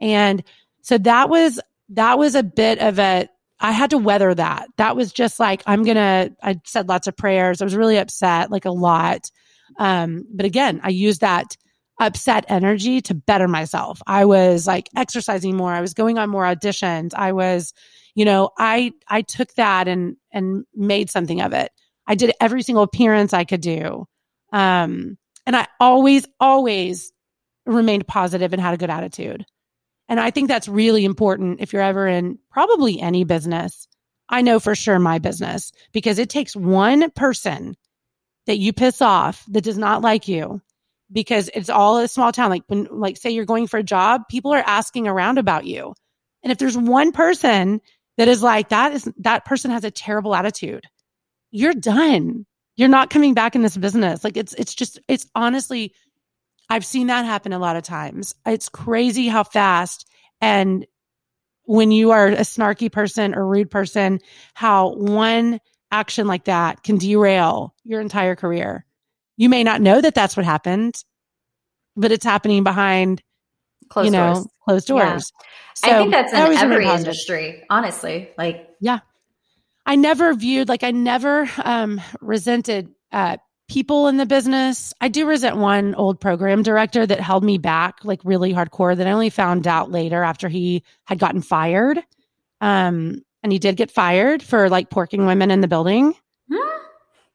And so that was, that was a bit of a, I had to weather that. That was just like, I'm going to, I said lots of prayers. I was really upset, like a lot. Um, but again, I used that upset energy to better myself. I was like exercising more. I was going on more auditions. I was, you know, I, I took that and, and made something of it. I did every single appearance I could do. Um, and I always, always remained positive and had a good attitude. And I think that's really important if you're ever in probably any business. I know for sure my business because it takes one person that you piss off that does not like you because it's all a small town. Like when, like say you're going for a job, people are asking around about you. And if there's one person that is like, that is, that person has a terrible attitude you're done. You're not coming back in this business. Like it's, it's just, it's honestly, I've seen that happen a lot of times. It's crazy how fast and when you are a snarky person or rude person, how one action like that can derail your entire career. You may not know that that's what happened, but it's happening behind closed you know doors. closed doors. Yeah. So I think that's in every industry, honestly. Like yeah, I never viewed like I never um, resented uh, people in the business. I do resent one old program director that held me back like really hardcore that I only found out later after he had gotten fired. Um, and he did get fired for like porking women in the building.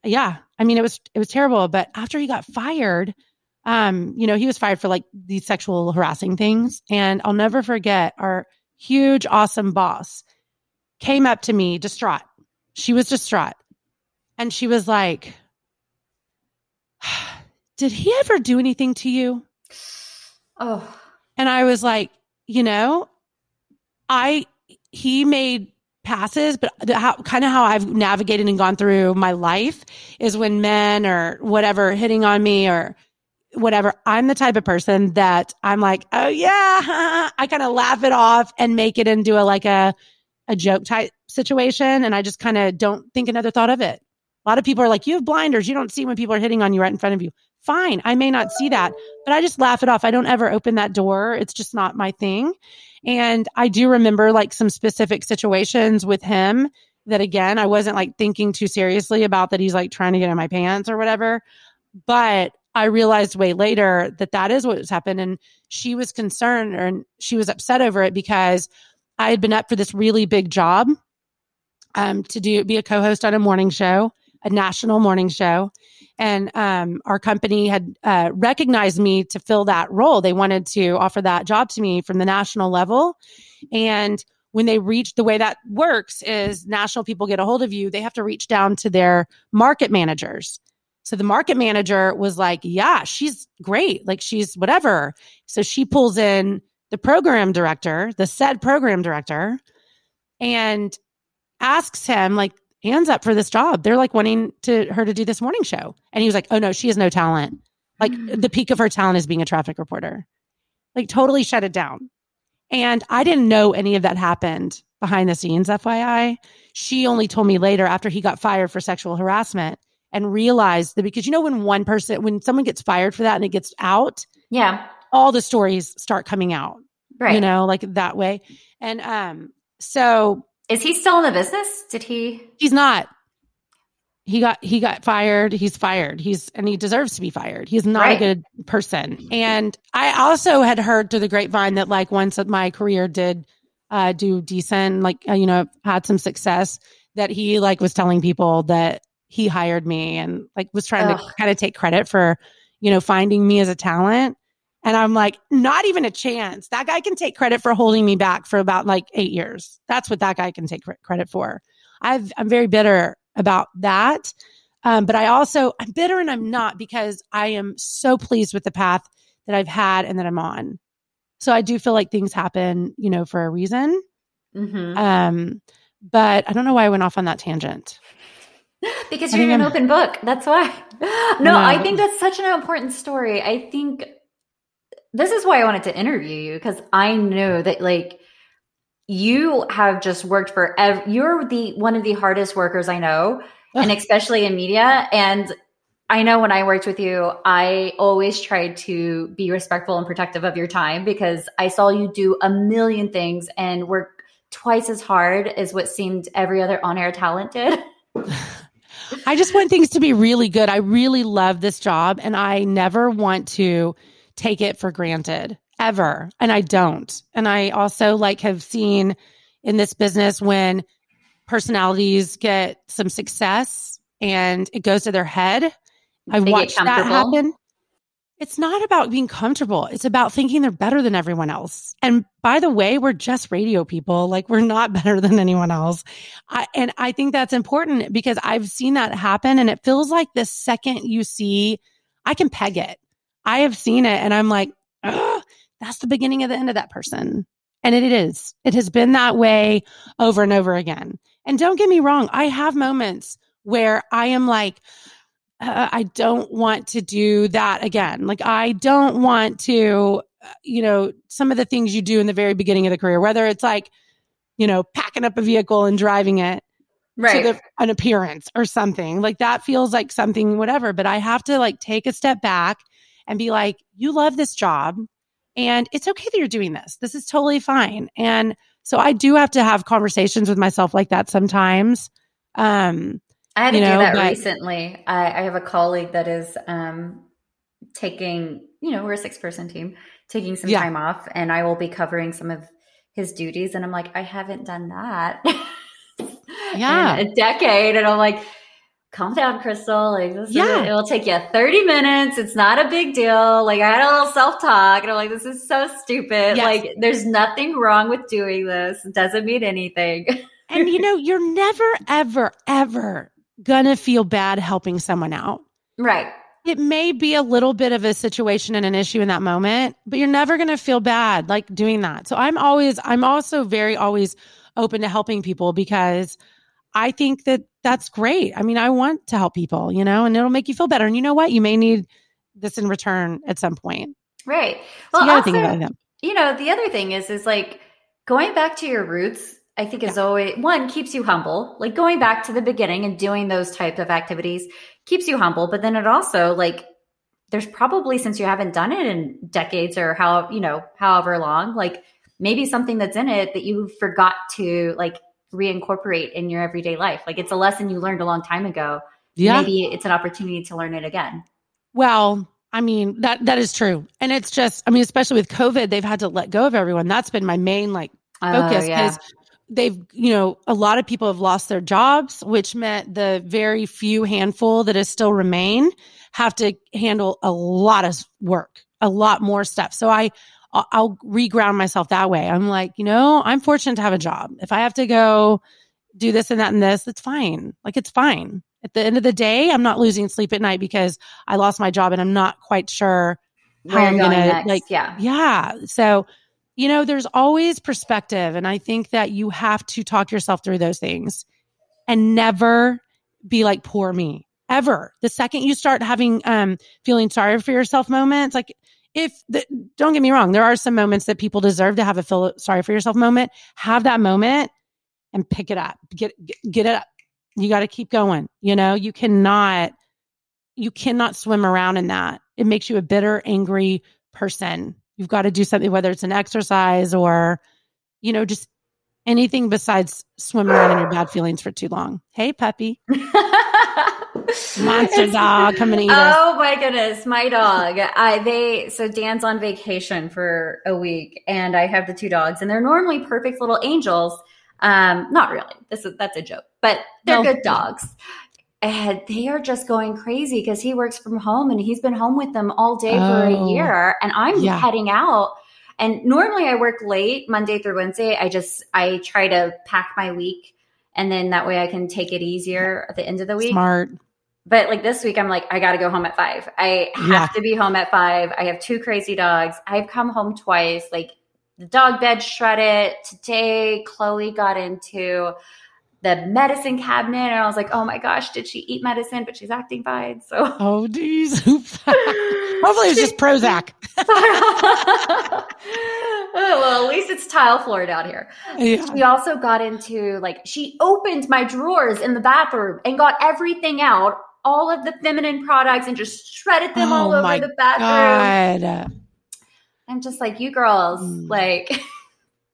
Yeah. I mean, it was, it was terrible. But after he got fired, um, you know, he was fired for like these sexual harassing things. And I'll never forget our huge, awesome boss came up to me distraught she was distraught. And she was like, [SIGHS] Did he ever do anything to you? Oh. And I was like, You know, I, he made passes, but how, kind of how I've navigated and gone through my life is when men or whatever hitting on me or whatever, I'm the type of person that I'm like, oh yeah, [LAUGHS] I kind of laugh it off and make it into a like a a joke type situation and I just kind of don't think another thought of it. A lot of people are like, you have blinders. You don't see when people are hitting on you right in front of you. Fine. I may not see that, but I just laugh it off. I don't ever open that door. It's just not my thing. And I do remember like some specific situations with him that again, I wasn't like thinking too seriously about that he's like trying to get in my pants or whatever. But I realized way later that that is what was happened. And she was concerned and she was upset over it because I had been up for this really big job um, to do be a co-host on a morning show, a national morning show, and um, our company had uh, recognized me to fill that role. They wanted to offer that job to me from the national level, and when they reach the way that works is national people get a hold of you, they have to reach down to their market managers. So the market manager was like, yeah, she's great. Like she's whatever. So she pulls in the program director, the said program director, and asks him, like, hands up for this job. They're like wanting to her to do this morning show. And he was like, oh no, she has no talent. Like mm-hmm. the peak of her talent is being a traffic reporter. Like totally shut it down. And I didn't know any of that happened behind the scenes, FYI. She only told me later after he got fired for sexual harassment and realized that because you know, when one person, when someone gets fired for that and it gets out, yeah, all the stories start coming out. Right. You know, like that way. And um, so is he still in the business? Did he? He's not. He got he got fired. He's fired. He's and he deserves to be fired. He's not right. a good person. And I also had heard through the grapevine that like once my career did uh, do decent, like uh, you know, had some success, that he like was telling people that he hired me and like was trying Ugh. to kind of take credit for you know finding me as a talent. And I'm like, not even a chance. That guy can take credit for holding me back for about like eight years. That's what that guy can take credit for. I've, I'm very bitter about that. Um, but I also, I'm bitter and I'm not because I am so pleased with the path that I've had and that I'm on. So I do feel like things happen, you know, for a reason. Mm-hmm. Um, but I don't know why I went off on that tangent. [LAUGHS] because you're an I'm, open book. That's why. No, [LAUGHS] no, I think that's such an important story. I think this is why I wanted to interview you because I know that like you have just worked for ev- you're the one of the hardest workers I know and especially in media and I know when I worked with you I always tried to be respectful and protective of your time because I saw you do a million things and work twice as hard as what seemed every other on-air talent did. [LAUGHS] I just want things to be really good. I really love this job and I never want to take it for granted ever. And I don't. And I also like have seen in this business when personalities get some success and it goes to their head. I've watched that happen. It's not about being comfortable. It's about thinking they're better than everyone else. And by the way, we're just radio people. Like we're not [LAUGHS] better than anyone else. I, and I think that's important because I've seen that happen. And it feels like the second you see, I can peg it. I have seen it and I'm like, that's the beginning of the end of that person. And it is. It has been that way over and over again. And don't get me wrong, I have moments where I am like, uh, I don't want to do that again. Like, I don't want to, uh, you know, some of the things you do in the very beginning of the career, whether it's like, you know, packing up a vehicle and driving it right. to the, an appearance or something like that feels like something, whatever. But I have to like take a step back and be like, you love this job and it's okay that you're doing this. This is totally fine. And so I do have to have conversations with myself like that sometimes. Um, I had to know, do that but, recently. I, I, have a colleague that is um, taking, you know, we're a six person team, taking some yeah. time off, and I will be covering some of his duties. And I'm like, I haven't done that. [LAUGHS] yeah. a decade. And I'm like, calm down, Crystal. Like, this yeah. Is, it'll take you 30 minutes. It's not a big deal. Like, I had a little self talk and I'm like, this is so stupid. Yes. Like, there's nothing wrong with doing this. It doesn't mean anything. [LAUGHS] and you know, you're never, ever, ever gonna feel bad helping someone out. Right. It may be a little bit of a situation and an issue in that moment, but you're never going to feel bad like doing that. So I'm always, I'm also very always open to helping people because I think that that's great. I mean, I want to help people, you know, and it'll make you feel better. And you know what? You may need this in return at some point. Right. Well, so you, also, think about them. you know, the other thing is, is like going back to your roots. I think is yeah. always one keeps you humble. Like going back to the beginning and doing those type of activities keeps you humble. But then it also like there's probably since you haven't done it in decades or how you know however long, like maybe something that's in it that you forgot to like reincorporate in your everyday life. Like it's a lesson you learned a long time ago. Yeah. Maybe it's an opportunity to learn it again. Well, I mean, that that is true. And it's just, I mean, especially with COVID, they've had to let go of everyone. That's been my main like oh, focus because oh, yeah. they've, you know, a lot of people have lost their jobs, which meant the very few handful that is still remain have to handle a lot of work, a lot more stuff. So I I'll, reground myself that way. I'm like, you know, I'm fortunate to have a job. If I have to go do this and that and this, it's fine. Like it's fine. At the end of the day, I'm not losing sleep at night because I lost my job and I'm not quite sure how I'm going to like, yeah. Yeah. So, you know, there's always perspective. And I think that you have to talk yourself through those things and never be like, poor me ever. The second you start having, um, feeling sorry for yourself moments, like if the, don't get me wrong, there are some moments that people deserve to have a feel sorry for yourself moment. Have that moment and pick it up. Get get it up. You got to keep going. You know, you cannot you cannot swim around in that. It makes you a bitter, angry person. You've got to do something, whether it's an exercise or, you know, just anything besides swim around in your bad feelings for too long. Hey, puppy. [LAUGHS] Monster dog coming to eat us. Oh my goodness, my dog. I they so Dan's on vacation for a week, and I have the two dogs, and they're normally perfect little angels. Um, not really. This is that's a joke, but they're No. good dogs. And they are just going crazy because he works from home and he's been home with them all day for a Oh. year, and I'm Yeah. heading out. And normally I work late Monday through Wednesday. I just I try to pack my week, and then that way I can take it easier at the end of the week Smart. But like this week i'm like i gotta go home at five i have Yeah. to be home at five i have two crazy dogs i've come home twice like the dog bed shredded today chloe got into the medicine cabinet and i was like oh my gosh did she eat medicine but she's acting fine so Oh, geez. [LAUGHS] Hopefully it's just Prozac. [LAUGHS] [LAUGHS] oh, well at least it's tile floor down here Yeah. she also got into like she opened my drawers in the bathroom and got everything out all of the feminine products and just shredded them all Oh over my the bathroom God. i'm just like you girls Mm. like [LAUGHS]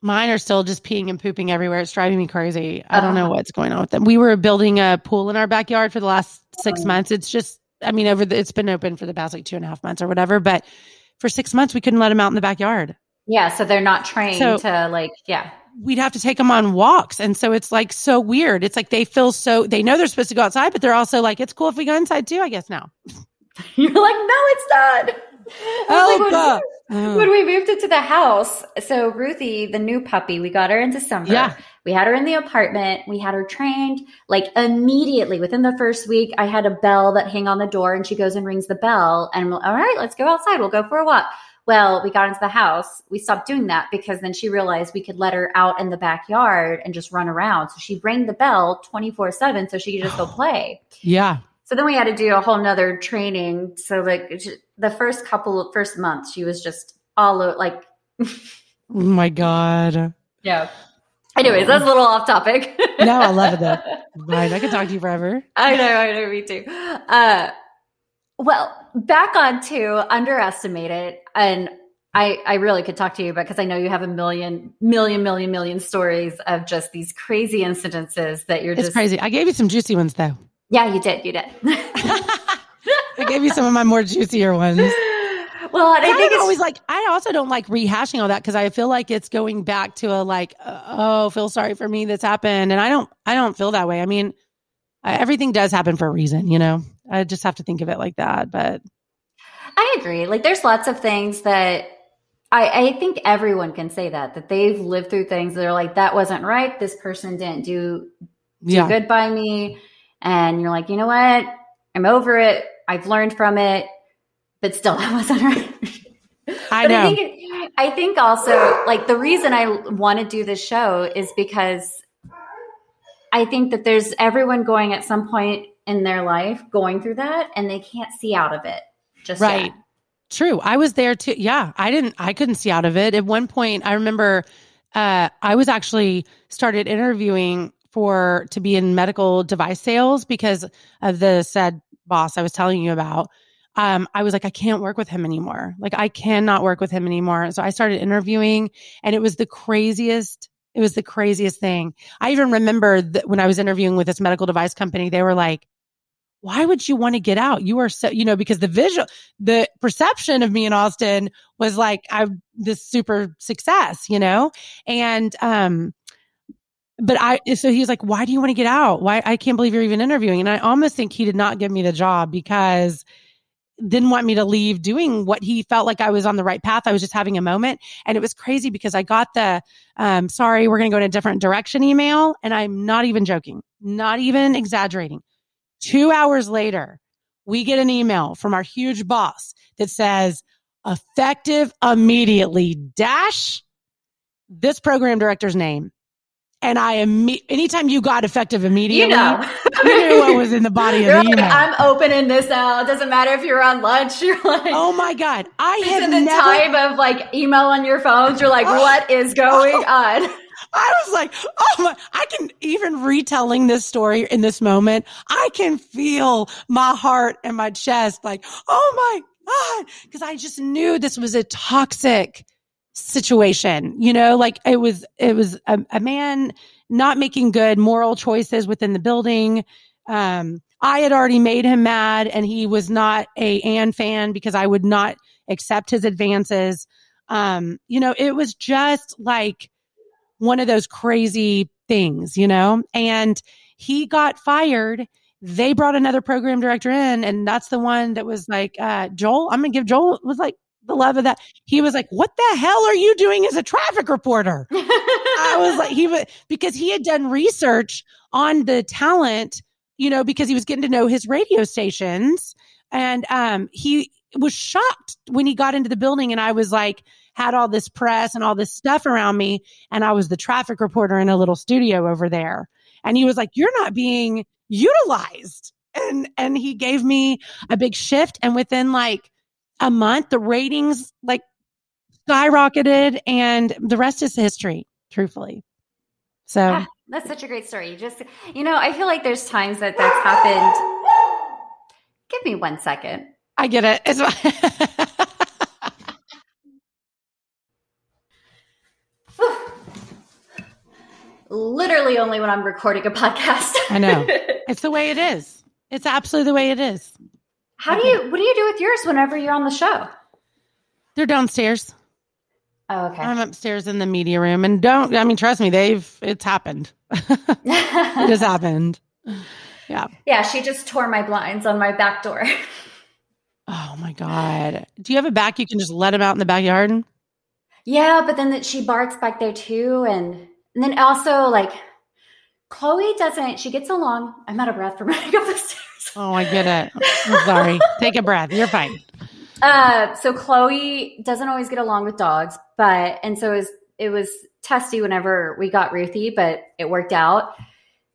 Mine are still just peeing and pooping everywhere. It's driving me crazy. I don't know what's going on with them. We were building a pool in our backyard for the last six months. It's just, I mean, over the, it's been open for the past like two and a half months or whatever. But for six months, we couldn't let them out in the backyard. yeah so they're not trained So- to like yeah We'd have to take them on walks. And so it's like so weird. It's like they feel so, they know they're supposed to go outside, but they're also like, it's cool if we go inside too, I guess now. [LAUGHS] you're like no it's not like, when- uh, Oh. [LAUGHS] when we moved into the house, so Ruthie, the new puppy, we got her in December. Yeah. We had her in the apartment. We had her trained like immediately within the first week. I had a bell that hang on the door and she goes and rings the bell. And all right, let's go outside. We'll go for a walk. Well, we got into the house. We stopped doing that because then she realized we could let her out in the backyard and just run around. So she rang the bell 24 7 so she could just go [SIGHS] play. Yeah. So then we had to do a whole nother training. So like the first couple first months, she was just all like, [LAUGHS] Oh my God. yeah. Anyways, that's a little off topic. [LAUGHS] No, I love it though. [LAUGHS] Right. I could talk to you forever. I know, I know, me too. Uh, well, back on to underestimated, and I I really could talk to you about because I know you have a million, million, million, million stories of just these crazy incidences that you're It's just crazy. I gave you some juicy ones though. Yeah, you did, you did. [LAUGHS] I gave you some of my more juicier ones. well, I think it's always like. I also don't like rehashing all that because I feel like it's going back to a like, uh, oh, feel sorry for me that's happened, and I don't. I don't feel that way. I mean, everything does happen for a reason, you know. I just have to think of it like that. But I agree. Like there's lots of things that I, I think everyone can say that, that they've lived through things that are like, that wasn't right. This person didn't do, do yeah, good by me. And you're like, you know what? I'm over it. I've learned from it, but still [LAUGHS] that wasn't right. I know. I think, I think also like the reason I want to do this show is because I think that there's everyone going at some point in their life going through that and they can't see out of it just Right. yet. True. I was there too. Yeah. I didn't, I couldn't see out of it. At one point, I remember uh, I was actually started interviewing for to be in medical device sales because of the said boss I was telling you about. Um, I was like, I can't work with him anymore. Like, I cannot work with him anymore. So I started interviewing, and it was the craziest. It was the craziest thing. I even remember that when I was interviewing with this medical device company, they were like, why would you want to get out? You are so, you know, because the visual, the perception of me in Austin was like, I'm this super success, you know? And, um, but I, so he was like, why do you want to get out? Why? I can't believe you're even interviewing. And I almost think he did not give me the job because didn't want me to leave doing what he felt like I was on the right path. I was just having a moment. And it was crazy because I got the, um, sorry, we're going to go in a different direction email. And I'm not even joking, not even exaggerating. Two hours later, we get an email from our huge boss that says, effective immediately dash this program director's name. And I am, anytime you got effective immediately, You know. you knew what was in the body of You're the like, email. I'm opening this out. It doesn't matter if you're on lunch. [LAUGHS] You're like, oh my God. I have the never, time of like email on your phones. You're like, Oh. what is going oh. on? [LAUGHS] I was like, oh my, I can even retelling this story in this moment. I can feel my heart and my chest like, oh my, God. because I just knew this was a toxic situation. You know, like it was, it was a, a man not making good moral choices within the building. Um, I had already made him mad and he was not a Ann fan because I would not accept his advances. Um, you know, it was just like one of those crazy things, you know, and he got fired. They brought another program director in, and that's the one that was like, uh, Joel, I'm gonna give Joel was like the love of that. He was like, What the hell are you doing as a traffic reporter? [LAUGHS] I was like, he was because he had done research on the talent, you know, because he was getting to know his radio stations. And um, he was shocked when he got into the building and I was like, had all this press and all this stuff around me. And I was the traffic reporter in a little studio over there. And he was like, you're not being utilized. And, and he gave me a big shift. And within like a month, the ratings like skyrocketed and the rest is history, truthfully. So ah, that's such a great story. Just, you know, I feel like there's times that that's happened. Give me one second. I get it. [LAUGHS] It's literally only when I'm recording a podcast. I know. [LAUGHS] It's the way it is. It's absolutely the way it is. How do you what do you do with yours whenever you're on the show? They're downstairs. Oh, okay. I'm upstairs in the media room and don't I mean trust me, they've it's happened. [LAUGHS] it has [LAUGHS] happened. Yeah. Yeah, she just tore my blinds on my back door. Oh my God. Do you have a back you can just let him out in the backyard? Yeah, but then that she barks back there too. And, and then also like Chloe doesn't, she gets along. I'm out of breath from [LAUGHS] running up the stairs. Oh, I get it. I'm sorry. [LAUGHS] Take a breath. You're fine. Uh, so Chloe doesn't always get along with dogs, but, and so it was, it was testy whenever we got Ruthie, but it worked out.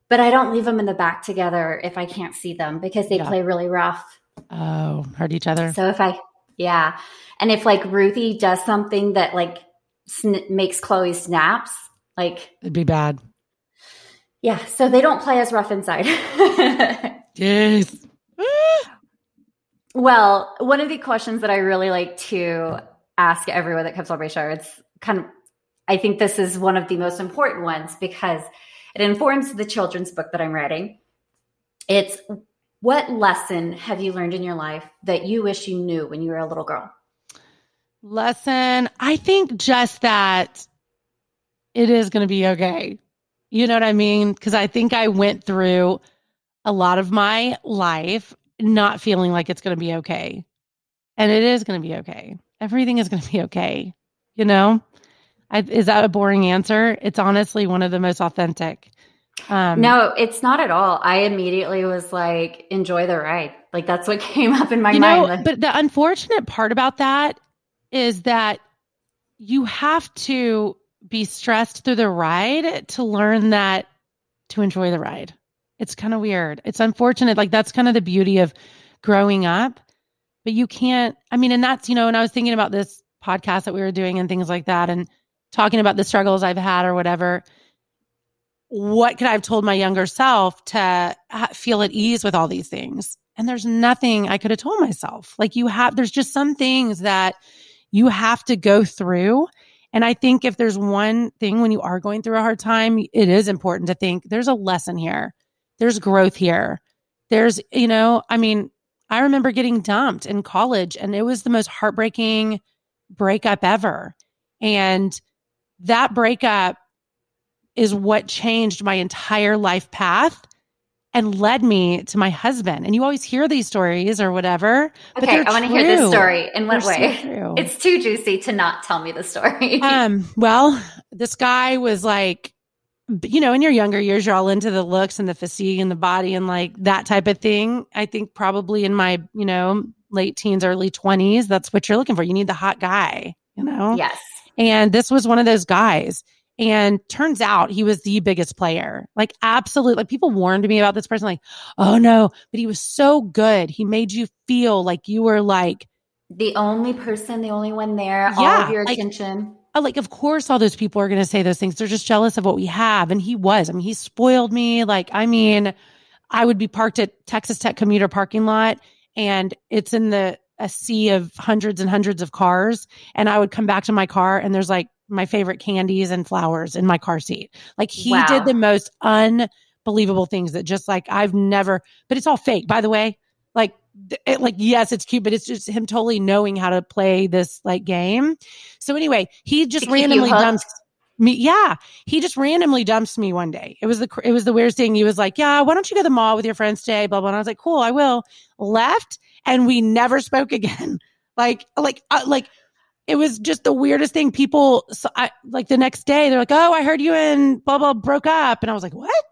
But I don't leave them in the back together if I can't see them because they yeah. play really rough. Oh, hurt each other. So if I, yeah. And if like Ruthie does something that like sn- makes Chloe snaps, like it'd be bad. Yeah. So they don't play as rough inside. [LAUGHS] yes. Ah. well, one of the questions that I really like to ask everyone that comes on my show, it's kind of, I think this is one of the most important ones because it informs the children's book that I'm writing. It's what lesson have you learned in your life that you wish you knew when you were a little girl? Lesson, I think just that it is going to be okay. You know what I mean? Because I think I went through a lot of my life not feeling like it's going to be okay. And it is going to be okay. Everything is going to be okay. You know? I, is that a boring answer? It's honestly one of the most authentic. Um, no, it's not at all. I immediately was like, enjoy the ride. Like that's what [LAUGHS] came up in my you mind. Know, but the unfortunate part about that is that you have to be stressed through the ride to learn that to enjoy the ride. It's kind of weird. It's unfortunate. Like that's kind of the beauty of growing up. But you can't, I mean, and that's, you know, and I was thinking about this podcast that we were doing and things like that and talking about the struggles I've had or whatever what could I have told my younger self to feel at ease with all these things? And there's nothing I could have told myself. Like you have, there's just some things that you have to go through. And I think if there's one thing when you are going through a hard time, it is important to think there's a lesson here. There's growth here. There's, you know, I mean, I remember getting dumped in college and it was the most heartbreaking breakup ever. And that breakup is what changed my entire life path and led me to my husband. And you always hear these stories or whatever. Okay, I want to hear this story. In what they're way? So it's too juicy to not tell me the story. um, well, this guy was like, you know, in your younger years, you're all into the looks and the physique and the body and like that type of thing. I think probably in my, you know, late teens, early 20s, that's what you're looking for. You need the hot guy, you know? Yes. And this was one of those guys. And turns out he was the biggest player. Like, absolutely. Like, people warned me about this person, like, oh no, but he was so good. He made you feel like you were like the only person, the only one there, yeah, all of your attention. Uh, like, of course, all those people are going to say those things. They're just jealous of what we have. And he was. I mean, he spoiled me. Like, I mean, I would be parked at Texas Tech commuter parking lot and it's in the a sea of hundreds and hundreds of cars. And I would come back to my car and there's like my favorite candies and flowers in my car seat. Like he wow. did the most unbelievable things that just like I've never, but it's all fake, by the way. Like, it, like yes, it's cute, but it's just him totally knowing how to play this like game. So anyway, he just randomly dumps me. Yeah, he just randomly dumps me one day. It was the it was the weirdest thing. He was like, "Yeah, why don't you go to the mall with your friends today?" Blah blah. And I was like, "Cool, I will." Left, and we never spoke again. [LAUGHS] like like uh, like it was just the weirdest thing. People, so I, like the next day, they're like, "Oh, I heard you and blah blah broke up," and I was like, "What?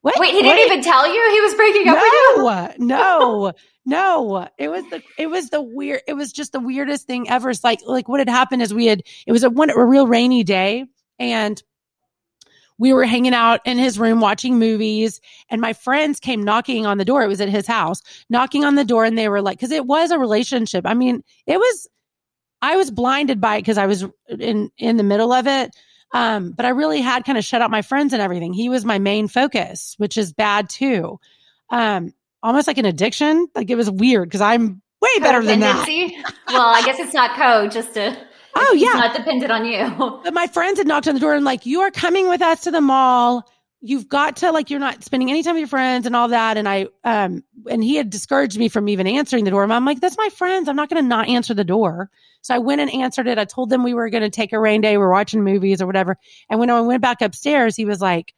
What? Wait, he didn't even tell you he was breaking up no, with you? no, no. It was the it was the weird. It was just the weirdest thing ever. It's like like what had happened is we had it was a one a real rainy day, and we were hanging out in his room watching movies and my friends came knocking on the door it was at his house knocking on the door and they were like because it was a relationship i mean it was I was blinded by it because I was in in the middle of it. Um, but I really had kind of shut out my friends and everything. He was my main focus, which is bad too. Um, almost like an addiction. Like it was weird because I'm way better than that. well, I guess it's not code, just to. Oh yeah, not dependent on you. But my friends had knocked on the door and like, you are coming with us to the mall you've got to like you're not spending any time with your friends and all that. And i um and he had discouraged me from even answering the door. I'm like that's my friends. I'm not going to not answer the door. So i went and answered it. I told them we were going to take a rain day. We're watching movies or whatever. And when i went back upstairs he was like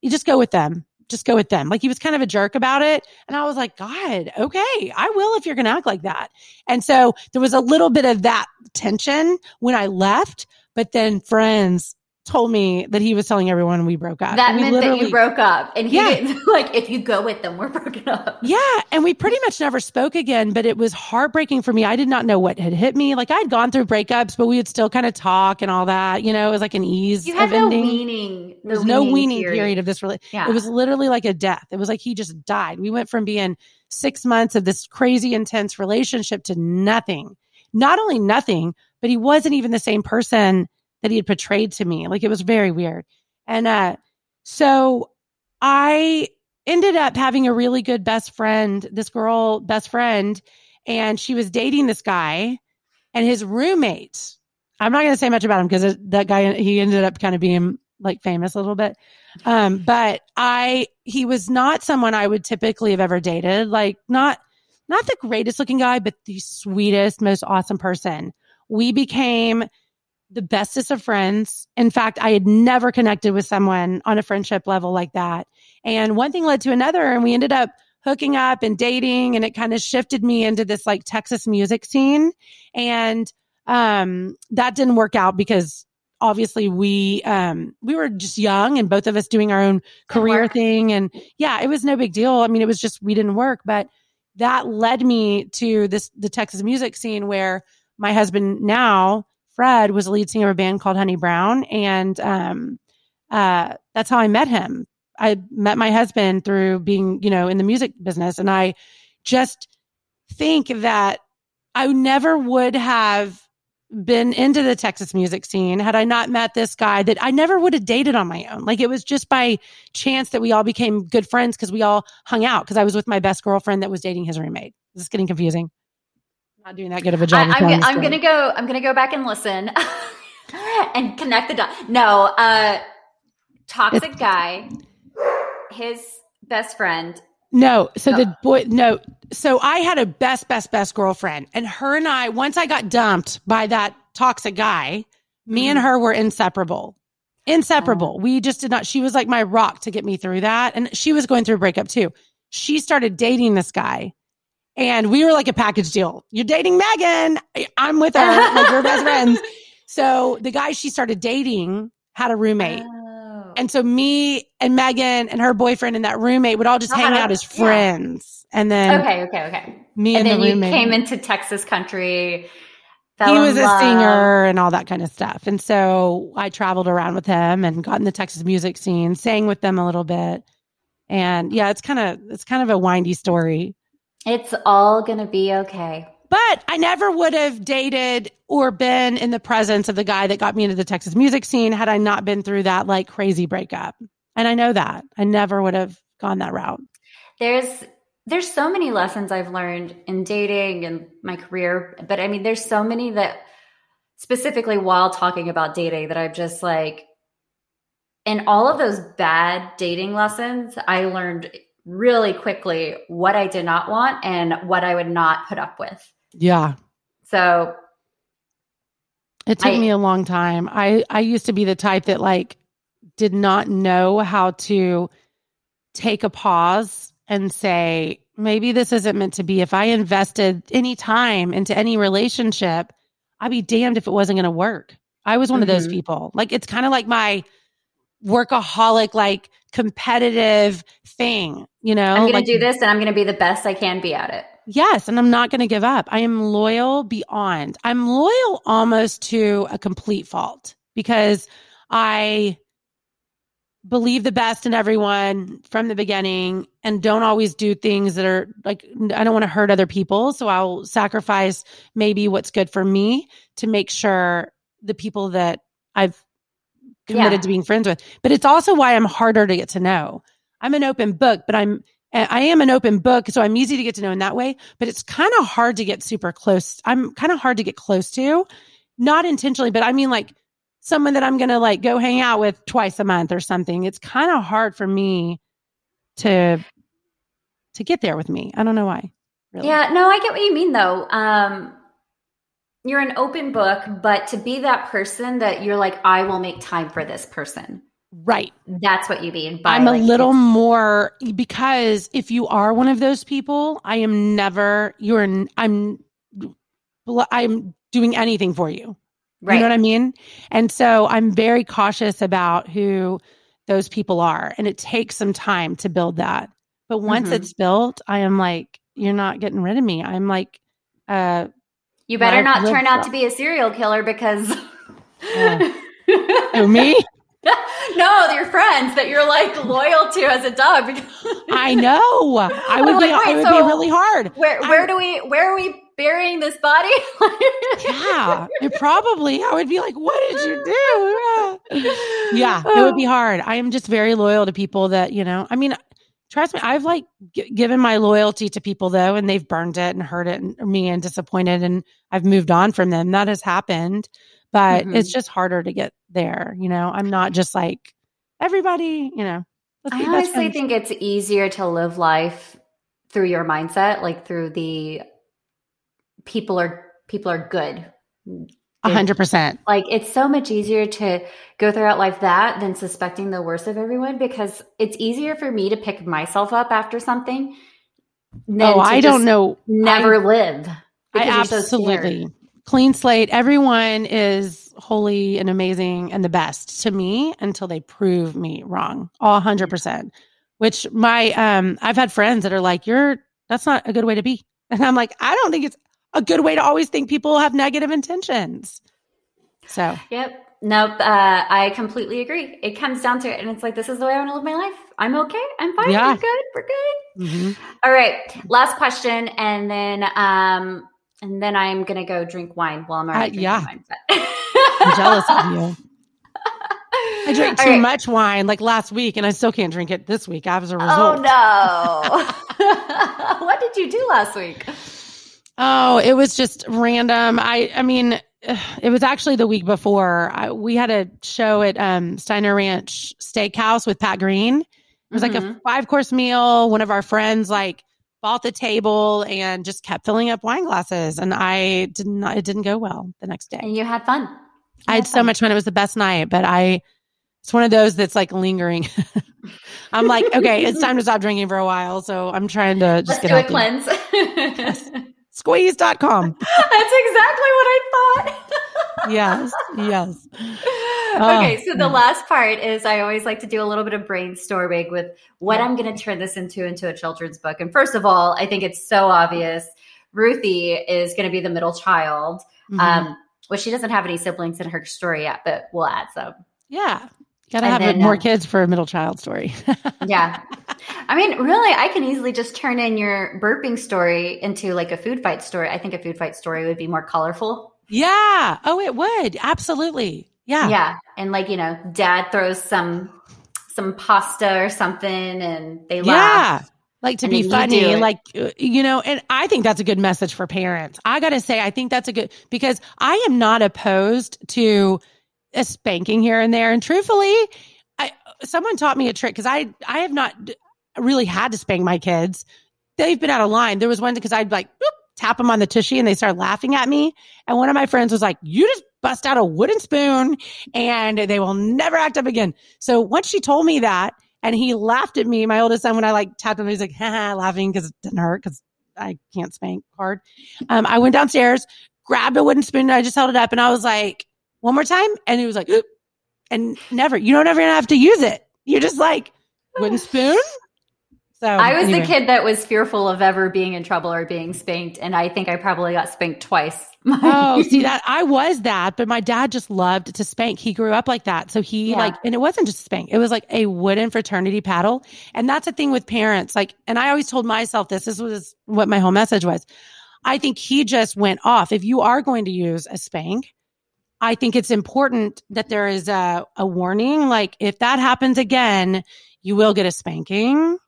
you just go with them. Just go with them. Like he was kind of a jerk about it. And i was like god okay. I will if you're going to act like that. And so there was a little bit of that tension when i left. But then friends told me that he was telling everyone we broke up. That meant that you broke up. And he yeah. didn't [LAUGHS] like if you go with them, we're broken up. Yeah. And we pretty much never spoke again, but it was heartbreaking for me. I did not know what had hit me. Like I'd gone through breakups, but we would still kind of talk and all that. You know, it was like an ease. You had no ending. weaning. No There was no weaning period, period of this relationship. Yeah. It was literally like a death. It was like he just died. We went from being six months of this crazy intense relationship to nothing. Not only nothing, but he wasn't even the same person that he had portrayed to me. Like it was very weird. And uh, so I ended up having a really good best friend, this girl best friend, and she was dating this guy and his roommate. I'm not going to say much about him because that guy, he ended up kind of being like famous a little bit. Um, but I, he was not someone I would typically have ever dated. Like not, not the greatest looking guy, but the sweetest, most awesome person. We became the bestest of friends. In fact, I had never connected with someone on a friendship level like that. And one thing led to another, and we ended up hooking up and dating, and it kind of shifted me into this like Texas music scene. And um, that didn't work out because obviously we um we were just young and both of us doing our own career thing and yeah it was no big deal i mean it was just we didn't work but that led me to this the texas music scene where my husband now Fred was a lead singer of a band called Honeybrowne. And um, uh, that's how I met him. I met my husband through being, you know, in the music business. And I just think that I never would have been into the Texas music scene had I not met this guy that I never would have dated on my own. Like it was just by chance that we all became good friends because we all hung out because I was with my best girlfriend that was dating his roommate. Is this getting confusing? Not doing that good of a job. I, am I'm gonna go. I'm gonna go back and listen [LAUGHS] and connect the dots. No, uh, toxic it's, guy, his best friend. No, so oh. the boy. No, so I had a best, best, best girlfriend, and her and I. Once I got dumped by that toxic guy, me mm. and mm-hmm. her were inseparable. Inseparable. Oh. We just did not. She was like my rock to get me through that, and she was going through a breakup too. She started dating this guy and we were like a package deal. You're dating Megan. I'm with her. [LAUGHS] like we're best friends. So the guy she started dating had a roommate. Oh. And so me and Megan and her boyfriend and that roommate would all just oh, hang out uh-huh. as friends. Yeah. And then Okay, okay, okay. Me and, and then the roommate. you came into Texas country. He was a singer and all that kind of stuff. And so I traveled around with him and got in the Texas music scene, sang with them a little bit. And yeah, it's kind of it's kind of a windy story. It's all going to be okay. But I never would have dated or been in the presence of the guy that got me into the Texas music scene had I not been through that like crazy breakup. And I know that. I never would have gone that route. There's there's so many lessons I've learned in dating and my career, but I mean, there's so many that specifically while talking about dating that I'm just like, in all of those bad dating lessons, I learned really quickly what I did not want and what I would not put up with. Yeah. So it took I, me a long time. I I used to be the type that like did not know how to take a pause and say maybe this isn't meant to be. If I invested any time into any relationship, I'd be damned if it wasn't going to work. I was one mm-hmm. of those mm-hmm. people. Like it's kind of like my workaholic, like competitive thing, you know? I'm going like, to do this and I'm going to be the best I can be at it. Yes. And I'm not going to give up. I am loyal beyond. I'm loyal almost to a complete fault because I believe the best in everyone from the beginning and don't always do things that are like I don't want to hurt other people so I'll sacrifice maybe what's good for me to make sure the people that I've committed yeah. to being friends with but it's also why I'm harder to get to know I'm an open book but I'm I am an open book so I'm easy to get to know in that way but it's kind of hard to get super close I'm kind of hard to get close to not intentionally but I mean like someone that I'm going to like go hang out with twice a month or something. It's kind of hard for me to to get there with me. I don't know why. Really. Yeah, no, I get what you mean though. Um you're an open book, but to be that person that you're like I will make time for this person. Right. That's what you mean. By I'm like, a little more because if you are one of those people, I am never you're I'm I'm doing anything for you. Right. You know what I mean? And so I'm very cautious about who those people are. And it takes some time to build that. But once mm-hmm. it's built, I am like, you're not getting rid of me. I'm like, uh, you better not turn out to be a serial killer because. uh, [LAUGHS] who, me? no, your friends that you're like loyal to as a dog. [LAUGHS] I know. I would like, be. Wait, it would so be really hard. Where Where I, do we? Where are we burying this body? [LAUGHS] yeah, it probably. I would be like, what did you do? yeah, it would be hard. I am just very loyal to people that you know. I mean, trust me, I've like g- given my loyalty to people though, and they've burned it and hurt it and me and disappointed, and I've moved on from them. That has happened but mm-hmm. it's just harder to get there. You know, I'm not just like everybody, you know. I honestly think it's easier to live life through your mindset, like through the people are people are good. A hundred percent. Like it's so much easier to go throughout life that than suspecting the worst of everyone because it's easier for me to pick myself up after something. oh, I don't know. Never I, live. I absolutely. So clean slate. Everyone is holy and amazing and the best to me until they prove me wrong. All hundred percent. Which my um I've had friends that are like, You're that's not a good way to be. And I'm like, I don't think it's a good way to always think people have negative intentions. So Yep. Nope. Uh, I completely agree. It comes down to it. And it's like, this is the way I want to live my life. I'm okay. I'm fine. Yeah. We're good. We're good. Mm-hmm. All right. Last question. And then um, and then I'm gonna go drink wine while I'm already uh, yeah. wine. I'm jealous of you. [LAUGHS] I drank too right. much wine like last week, and I still can't drink it this week as a result. Oh no! [LAUGHS] what did you do last week? Oh, it was just random. I, I mean, it was actually the week before. I, we had a show at um, Steiner Ranch Steakhouse with Pat Green. It was mm-hmm. like a mm-hmm. five course meal. One of our friends like bought the table and just kept filling up wine glasses. And I did not, it didn't go well the next day. And you had fun. You I had, had so much fun. It was the best night, but I, it's one of those that's like lingering. [LAUGHS] I'm like, okay, it's time to stop drinking for a while. So I'm trying to just Let's get do a cleanse. [LAUGHS] Squeeze.com. [LAUGHS] That's exactly what I thought. yes. Yes. [LAUGHS] okay, oh, so the last part is I always like to do a little bit of brainstorming with what I'm going to turn this into into a children's book. And first of all, I think it's so obvious. Ruthie is going to be the middle child. Mm-hmm. Um, well, she doesn't have any siblings in her story yet, but we'll add some. Yeah. Gotta and have then, more um, kids for a middle child story. [LAUGHS] yeah. I mean, really, I can easily just turn in your burping story into like a food fight story. I think a food fight story would be more colorful. Yeah. Oh, it would. Absolutely. Yeah. Yeah. And like, you know, dad throws some some pasta or something and they laugh. Yeah. Like to be funny, like, uh, you know, and I think that's a good message for parents. I got to say, I think that's a good, because I am not opposed to a spanking here and there. And truthfully, I, someone taught me a trick because I, I have not really had to spank my kids. They've been out of line. There was one because I'd like boop, tap them on the tushy and they start laughing at me. And one of my friends was like, you just bust out a wooden spoon and they will never act up again. So once she told me that, and he laughed at me, my oldest son, when I like tapped him. He's like, ha, laughing because it didn't hurt because I can't spank hard. Um, I went downstairs, grabbed a wooden spoon, and I just held it up, and I was like, one more time, and he was like, Oop. and never, you don't ever have to use it. You're just like wooden [SIGHS] spoon. So I was anyway. the kid that was fearful of ever being in trouble or being spanked, and I think I probably got spanked twice. [LAUGHS] oh, see [LAUGHS] that I was that, but my dad just loved to spank. He grew up like that, so he yeah. like, and it wasn't just spank; it was like a wooden fraternity paddle. And that's the thing with parents, like, and I always told myself this. This was what my whole message was. I think he just went off. If you are going to use a spank, I think it's important that there is a, a warning. Like, if that happens again, you will get a spanking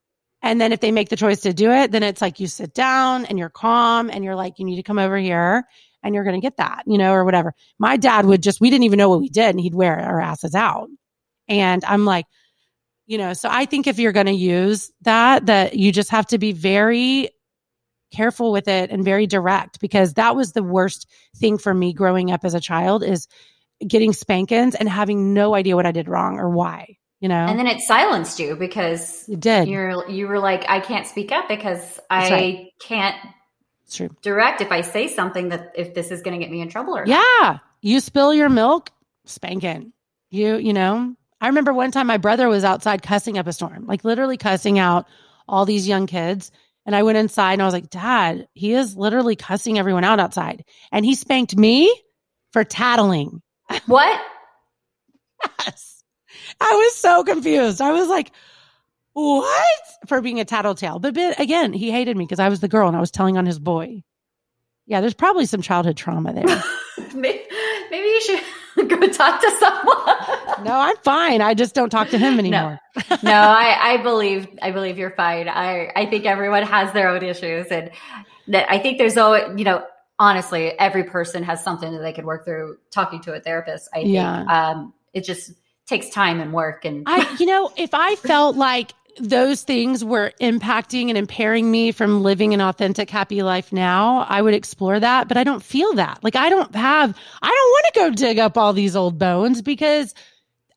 and then if they make the choice to do it, then it's like you sit down and you're calm and you're like, you need to come over here and you're going to get that, you know, or whatever. My dad would just, we didn't even know what we did and he'd wear our asses out. And I'm like, you know, so I think if you're going to use that, that you just have to be very careful with it and very direct because that was the worst thing for me growing up as a child is getting spankings and having no idea what I did wrong or why you know? And then it silenced you because you did. you're you were like i can't speak up because i right. can't direct if i say something that if this is going to get me in trouble or yeah. Not. you spill your milk spanking. You you know? I remember one time my brother was outside cussing up a storm like literally cussing out all these young kids and i went inside and i was like dad he is literally cussing everyone out outside and he spanked me for tattling [LAUGHS] what yes I was so confused. I was like, what? For being a tattletale. But, but again, he hated me because I was the girl and I was telling on his boy. Yeah, there's probably some childhood trauma there. [LAUGHS] maybe, maybe you should [LAUGHS] go talk to someone. no, I'm fine. I just don't talk to him anymore. No, no I, I believe I believe you're fine. I, I think everyone has their own issues and that I think there's always, you know, honestly, every person has something that they could work through talking to a therapist. I think yeah. um, it just takes time and work and I you know if I felt like those things were impacting and impairing me from living an authentic happy life now I would explore that but I don't feel that like I don't have I don't want to go dig up all these old bones because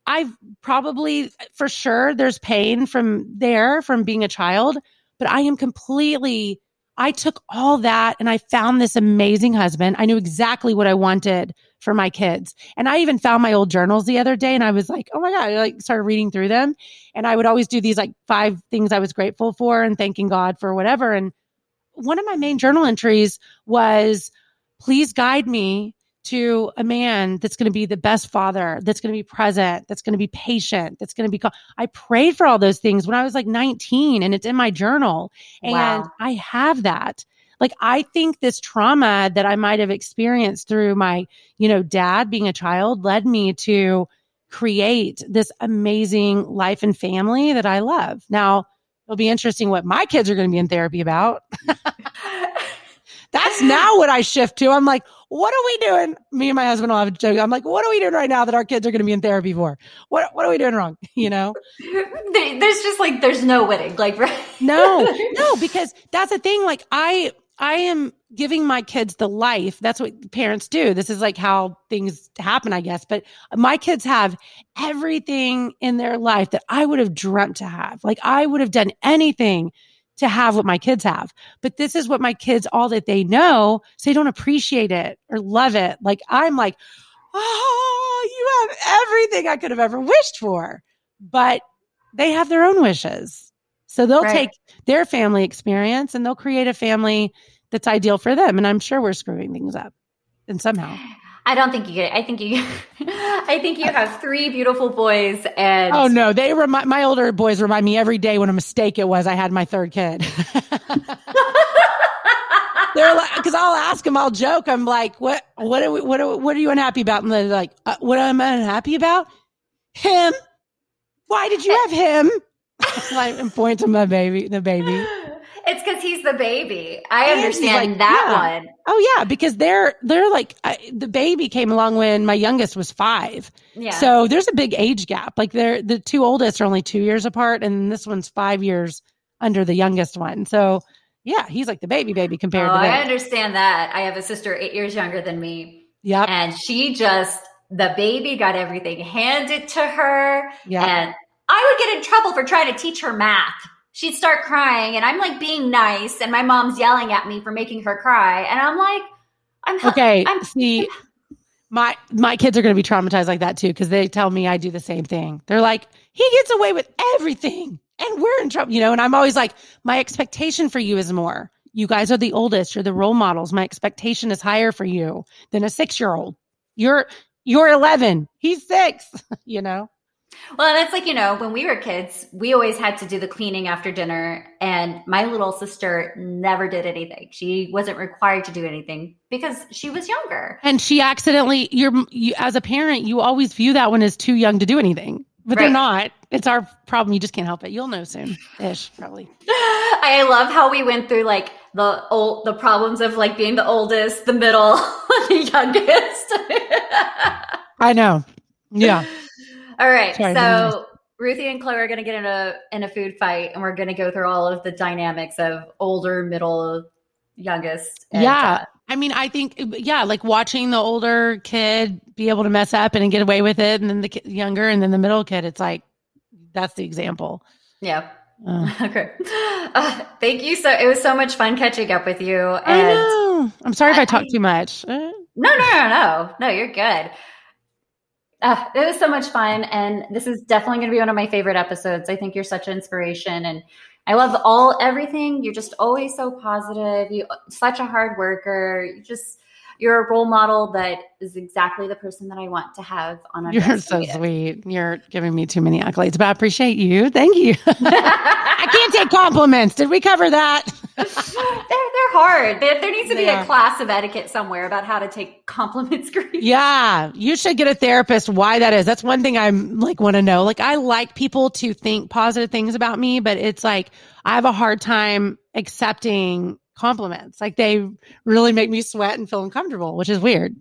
I've probably for sure there's pain from there from being a child but I am completely I took all that and I found this amazing husband. I knew exactly what I wanted for my kids. And I even found my old journals the other day and I was like, oh my God, I like started reading through them. And I would always do these like five things I was grateful for and thanking God for whatever. And one of my main journal entries was, please guide me to a man that's going to be the best father, that's going to be present, that's going to be patient, that's going to be. I prayed for all those things when I was like 19 and it's in my journal. And wow. I have that. Like, I think this trauma that I might have experienced through my, you know, dad being a child led me to create this amazing life and family that I love. Now, it'll be interesting what my kids are going to be in therapy about. [LAUGHS] That's now what I shift to. I'm like, what are we doing? Me and my husband will have a joke. I'm like, what are we doing right now that our kids are going to be in therapy for? What What are we doing wrong? [LAUGHS] You know, there's just like there's no winning. Like, [LAUGHS] right? no, no, because that's the thing. Like, I I am giving my kids the life. That's what parents do. This is like how things happen, I guess. But my kids have everything in their life that I would have dreamt to have. Like I would have done anything to have what my kids have. But this is what my kids, all that they know, so they don't appreciate it or love it. Like I'm like, oh, you have everything I could have ever wished for. But they have their own wishes. So they'll right. take their family experience and they'll create a family that's ideal for them. And I'm sure we're screwing things up and somehow. I don't think you get it. I think you, [LAUGHS] I think you have three beautiful boys and. Oh no, they remind my older boys remind me every day what a mistake it was. I had my third kid. [LAUGHS] they're like, because I'll ask them, I'll joke. I'm like, what, what, are we, what, are, what are you unhappy about? And they're like, uh, what am I unhappy about? Him. Why did you have him? [LAUGHS] and point to my baby, the baby. It's because he's the baby. I And understand like, that yeah. one. Oh yeah, because they're they're like I, the baby came along when my youngest was five, Yeah. so there's a big age gap. Like they're the two oldest are only two years apart, and this one's five years under the youngest one. So yeah, he's like the baby baby compared oh, to I understand that. I have a sister eight years younger than me, Yep. and she just the baby got everything handed to her, Yeah. and I would get in trouble for trying to teach her math. She'd start crying, and I'm like being nice, and my mom's yelling at me for making her cry, and I'm like, I'm Okay. I'm- See, my my kids are going to be traumatized like that too because they tell me I do the same thing. They're like, he gets away with everything, and we're in trouble, you know. And I'm always like, my expectation for you is more. You guys are the oldest. You're the role models. My expectation is higher for you than a six year old. You're you're 11. He's six. [LAUGHS] you know. Well, that's like, you know, when we were kids, we always had to do the cleaning after dinner. And my little sister never did anything. She wasn't required to do anything because she was younger. And she accidentally, you're you, as a parent, you always view that one as too young to do anything, but they're not. It's our problem. You just can't help it. You'll know soon, ish, probably. [LAUGHS] I love how we went through like the old the problems of like being the oldest, the middle, [LAUGHS] the youngest. [LAUGHS] I know. Yeah. All right. Sorry, so Ruthie and Chloe are going to get in a in a food fight, and we're going to go through all of the dynamics of older, middle, youngest. and, Yeah. uh, I mean, I think, yeah, like watching the older kid be able to mess up and get away with it, and then the younger, and then the middle kid, it's like, that's the example. yeah. Uh, [LAUGHS] Okay. Uh, thank you. So it was so much fun catching up with you. I And know. I'm sorry if I, I- talk too much. Uh, no, no, no, no, no, you're good. Uh, it was so much fun, and this is definitely going to be one of my favorite episodes. I think you're such an inspiration, and I love all everything. You're just always so positive. You such a hard worker. You just you're a role model that is exactly the person that I want to have on. you're so Underestimated. sweet. You're giving me too many accolades, but I appreciate you. Thank you. [LAUGHS] I can't take compliments. Did we cover that? [LAUGHS] they're hard. There, there needs to be Yeah. a class of etiquette somewhere about how to take compliments. [LAUGHS] Yeah, you should get a therapist. Why that is? That's one thing I'm like want to know. Like I like people to think positive things about me, but it's like I have a hard time accepting compliments. Like they really make me sweat and feel uncomfortable, which is weird.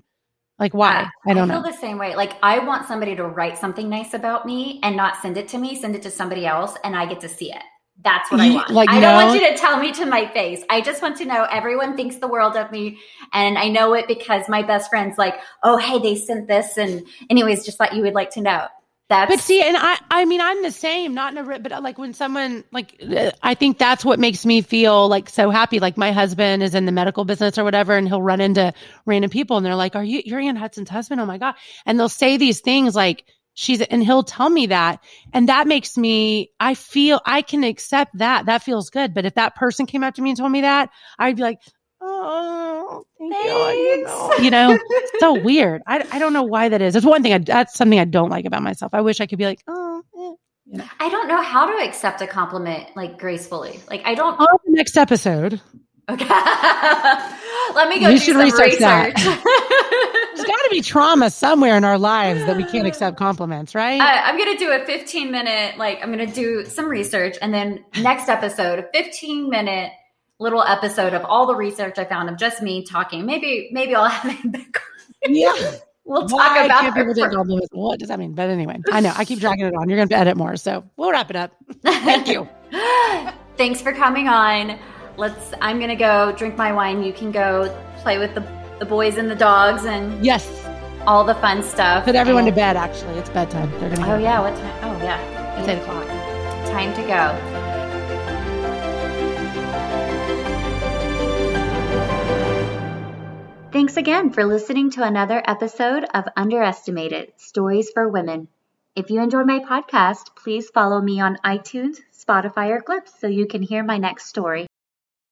Like why? I don't feel know. the same way. Like I want somebody to write something nice about me and not send it to me, send it to somebody else, and I get to see it. That's what I want. like, I don't want you to tell me to my face. I just want to know everyone thinks the world of me, and I know it because my best friend's like, "Oh, hey, they sent this," and anyways, just thought you would like to know. That's But see, and I, I mean, I'm the same, not in a, but uh, like when someone, like, uh, I think that's what makes me feel like so happy. Like my husband is in the medical business or whatever, and he'll run into random people and they're like, Are you, you're Ann Hudson's husband? Oh my God. And they'll say these things like, She's, and he'll tell me that. And that makes me, I feel I can accept that. That feels good. But if that person came up to me and told me that, I'd be like, Oh, thank you. You know, you know so weird. I, I don't know why that is. It's one thing. I, that's something I don't like about myself. I wish I could be like, oh, eh. I don't know how to accept a compliment like gracefully. Like I don't. on the next episode. Okay, [LAUGHS] let me go You do should some research research. that. [LAUGHS] [LAUGHS] There's got to be trauma somewhere in our lives that we can't accept compliments, right? I, I'm going to do a 15 minute, like, I'm going to do some research. And then next episode, a 15 minute little episode of all the research I found of just me talking. Maybe, maybe I'll have it back. yeah. [LAUGHS] We'll talk Why about can't people take her. compliments? What does that mean? But anyway, I know I keep dragging it on. You're going to edit more, so we'll wrap it up. Thank you. Thanks for coming on. Let's, I'm going to go drink my wine. You can go play with the, the boys and the dogs and Yes. all the fun stuff. Put everyone to bed. Actually, it's bedtime. They're to. Oh, oh, yeah. What time? Oh, yeah. It's eight o'clock. Time to go. Thanks again for listening to another episode of Underestimated Stories for Women. If you enjoyed my podcast, please follow me on iTunes, Spotify, or Clips so you can hear my next story.